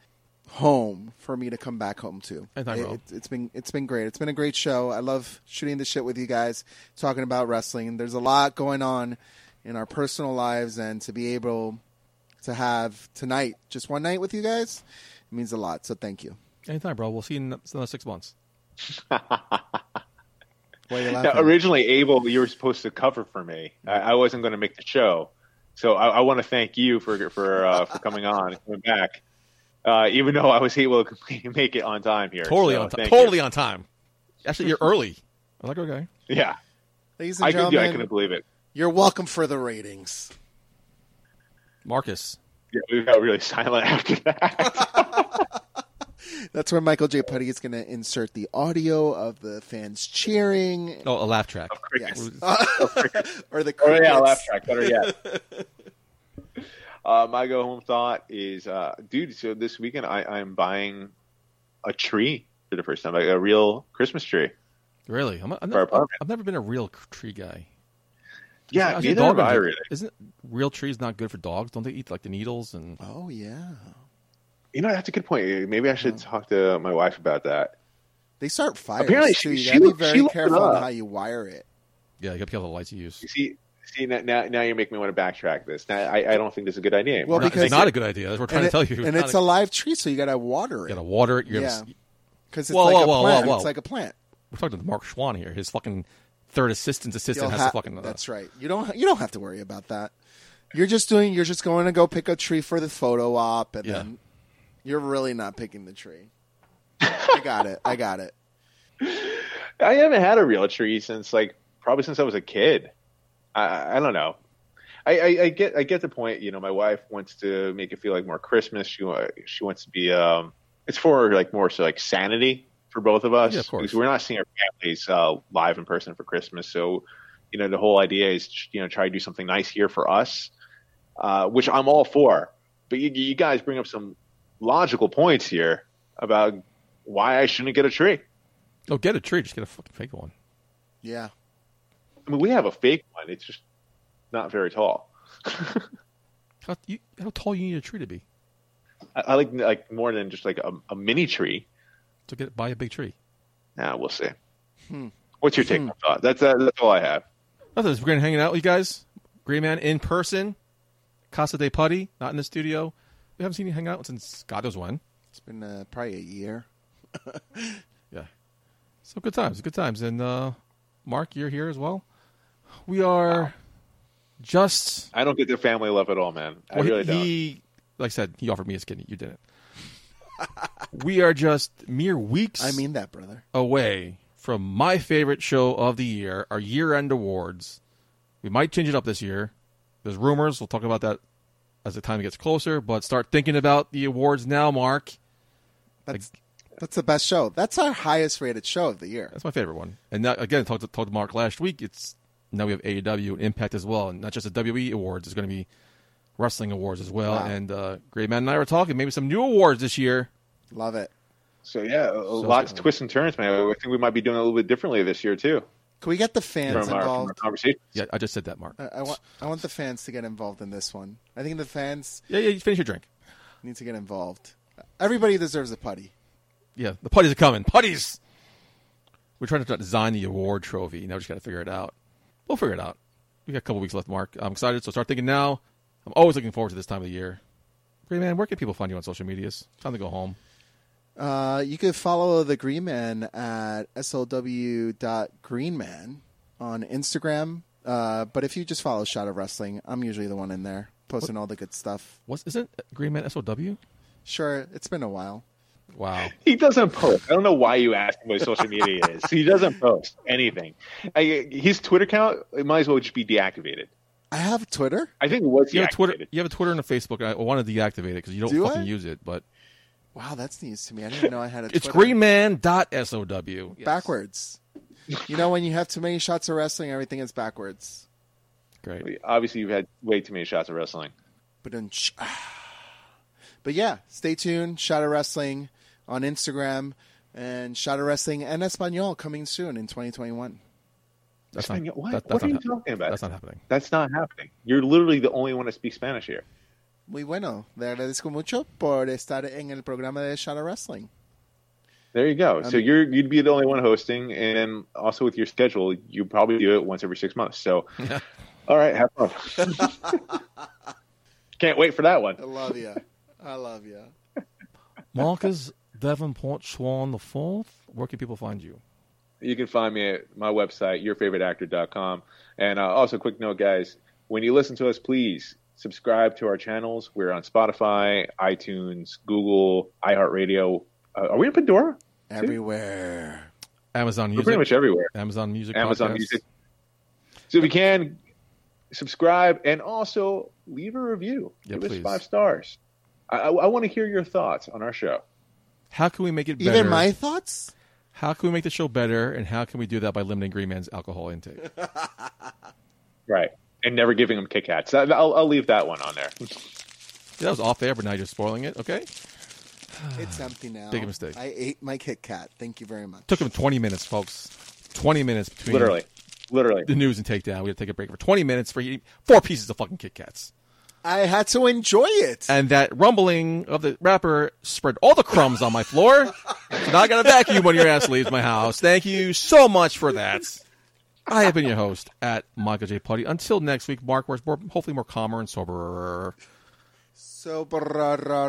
home for me to come back home to Anytime, it, bro. it, it's been it's been great it's been a great show i love shooting the shit with you guys talking about wrestling there's a lot going on in our personal lives and to be able to have tonight just one night with you guys it means a lot so thank you Anytime, bro. We'll see you in another six months. Why are you Now, laughing? originally, Abel, you were supposed to cover for me. I, I wasn't going to make the show, so I, I want to thank you for for uh, for coming on and coming back. Uh, even though I was able to make it on time here, Totally So, on time. thank you. Totally on time. Actually, you're early. I'm like, okay. Yeah, ladies and I could. gentlemen I couldn't believe it. you're welcome for the ratings Marcus. Yeah, we got really silent after that. That's where Michael J. Putty is going to insert the audio of the fans cheering. Oh, a laugh track. Yes. Was- or the oh crickets. yeah, laugh track. Better yet. Uh, my go home thought is, uh, dude. So this weekend I, I'm buying a tree for the first time, like a real Christmas tree. Really? I'm, I'm never, I've never been a real tree guy. Yeah, Actually, neither dog have I really. Isn't real trees not good for dogs? Don't they eat like the needles and? Oh, yeah. You know, that's a good point. Maybe I should talk to my wife about that. They start fires, Apparently too. she- You she got to be looked- she very looked careful on up. how you wire it. Yeah, you got to be careful the lights you use. You see, see now, now now you're making me want to backtrack this. Now, I, I don't think this is a good idea. Well, anymore. because- it's not a good idea. That's what we're trying and to tell you. And it's a live tree, so you got to water it. You it. got to water it. You Yeah. Because it's Whoa, like whoa, a whoa, plant. whoa, whoa. It's like a plant. We're talking to Mark Schwann here. His fucking third assistant's assistant You'll has ha- to fucking. Uh, that's right. You don't. You don't have to worry about that. You're just doing. You're just going to go pick a tree for the photo op, and Yeah. then you're really not picking the tree. I got it. I got it. I haven't had a real tree since like probably since I was a kid. I, I don't know. I, I, I get I get the point. You know, my wife wants to make it feel like more Christmas. She she wants to be. Um, it's for like more so like sanity for both of us Yeah, of because we're not seeing our families uh, live in person for Christmas. So, you know, the whole idea is you know try to do something nice here for us, uh, which I'm all for. But you, you guys bring up some logical points here about why I shouldn't get a tree. oh, get a tree. Just get a fucking fake one. Yeah. I mean, we have a fake one. It's just not very tall. How, you, how tall you need a tree to be I, I like like more than just like a, a mini tree. to get buy a big tree? Now we'll see. Hmm. What's your take on thought? That's uh, that's all I have. Nothing. We're going to hanging out with you guys. Grey Man in person. Casa de Putty, not in the studio. We haven't seen you hang out since God knows when. It's been uh, probably a year. Yeah. So good times, good times. And uh, Mark, you're here as well. We are just. I don't get the family love at all, man. I well, really don't. he, like I said, he offered me his kidney. You didn't. we are just mere weeks I mean that, brother. away from my favorite show of the year, our year-end awards. We might change it up this year. There's rumors. We'll talk about that as the time gets closer. But start thinking about the awards now, Mark. That's that's the best show. That's our highest rated show of the year. That's my favorite one. And that, again, talked to, talked to Mark last week. It's now we have AEW and Impact as well, and not just the WWE awards. It's going to be wrestling awards as well. Wow. And uh, Great Man and I were talking maybe some new awards this year. Love it. So yeah, a- lots of twists and turns, man. I think we might be doing it a little bit differently this year too. Can we get the fans From our, from our involved? conversation. Yeah, I just said that, Mark. I, I want I want the fans to get involved in this one. I think the fans Yeah, yeah. You finish your drink. need to get involved. Everybody deserves a putty. Yeah, the putties are coming. Putties. We're trying to design the award trophy. Now we just got to figure it out. We'll figure it out. We got a couple weeks left, Mark. I'm excited. So start thinking now. I'm always looking forward to this time of the year. Great man, where can people find you on social medias? Time to go home. Uh, you could follow the Green Man at slw.greenman on Instagram. Uh, but if you just follow Shot of Wrestling, I'm usually the one in there posting all the good stuff. What's isn't Green Man SOW? Sure, it's been a while. Wow. He doesn't post. I don't know why you asked him what his social media is. He doesn't post anything. I, his Twitter account it might as well just be deactivated. I have Twitter. I think it was You have Twitter. You have a Twitter and a Facebook. I want to deactivate it because you don't Do fucking I? use it. But Wow, that's news to me. I didn't know I had a it's Twitter. greenman.sow. Yes. backwards. you know, when you have too many shots of wrestling, everything is backwards. Great. Obviously, you've had way too many shots of wrestling. But but yeah, stay tuned. Shot of Wrestling on Instagram and Shot of Wrestling en Espanol coming soon in 2021. That's not, What? that- What that's are you not, hap- talking about? That's not happening. That's not happening. You're literally the only one that speaks Spanish here. Muy bueno. Le agradezco mucho por estar en el programa de Shot of Wrestling. There you go. so Um, you're you'd be the only one hosting, and also with your schedule, you probably do it once every six months. So, all right, have fun. Can't wait for that one. I love you. I love you. Marcus Davenport Swan the Fourth. Where can people find you? You can find me at my website, yourfavoriteactor.com. And uh, also, quick note, guys, when you listen to us, please subscribe to our channels. We're on Spotify, iTunes, Google, iHeartRadio. Uh, are we in Pandora? Everywhere. Amazon We're pretty much everywhere. Amazon Music. Amazon Podcasts. Music. So if you can, subscribe and also leave a review. Yeah, Give please. us five stars. I, I, I want to hear your thoughts on our show. How can we make it better? Even my thoughts? How can we make the show better, and how can we do that by limiting Green Man's alcohol intake? Right. And never giving him Kit Kats. I- I'll, I'll leave that one on there. Yeah, that was off there, but now you're spoiling it. Okay. It's empty now. Big mistake. I ate my Kit Kat. Thank you very much. Took him 20 minutes, folks. 20 minutes between Literally. Literally. the news and takedown. We had to take a break for 20 minutes for eating four pieces of fucking Kit Kats. I had to enjoy it. And that rumbling of the wrapper spread all the crumbs on my floor. so now I got a vacuum when your ass leaves my house. Thank you so much for that. I have been your host at Michael J. Putty. Until next week, Mark, where's more, hopefully more calmer and soberer. So, brrrr.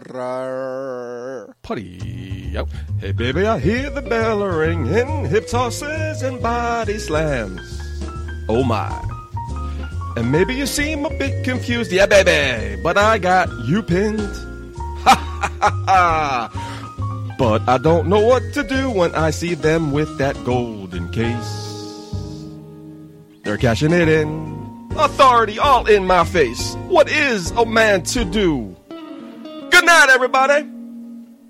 Putty out. Hey baby, I hear the bell ringing, hip tosses and body slams. Oh my. And maybe you seem a bit confused, yeah baby, but I got you pinned. Ha ha ha ha. But I don't know what to do when I see them with that golden case. They're cashing it in. Authority all in my face. What is a man to do? Good night, everybody.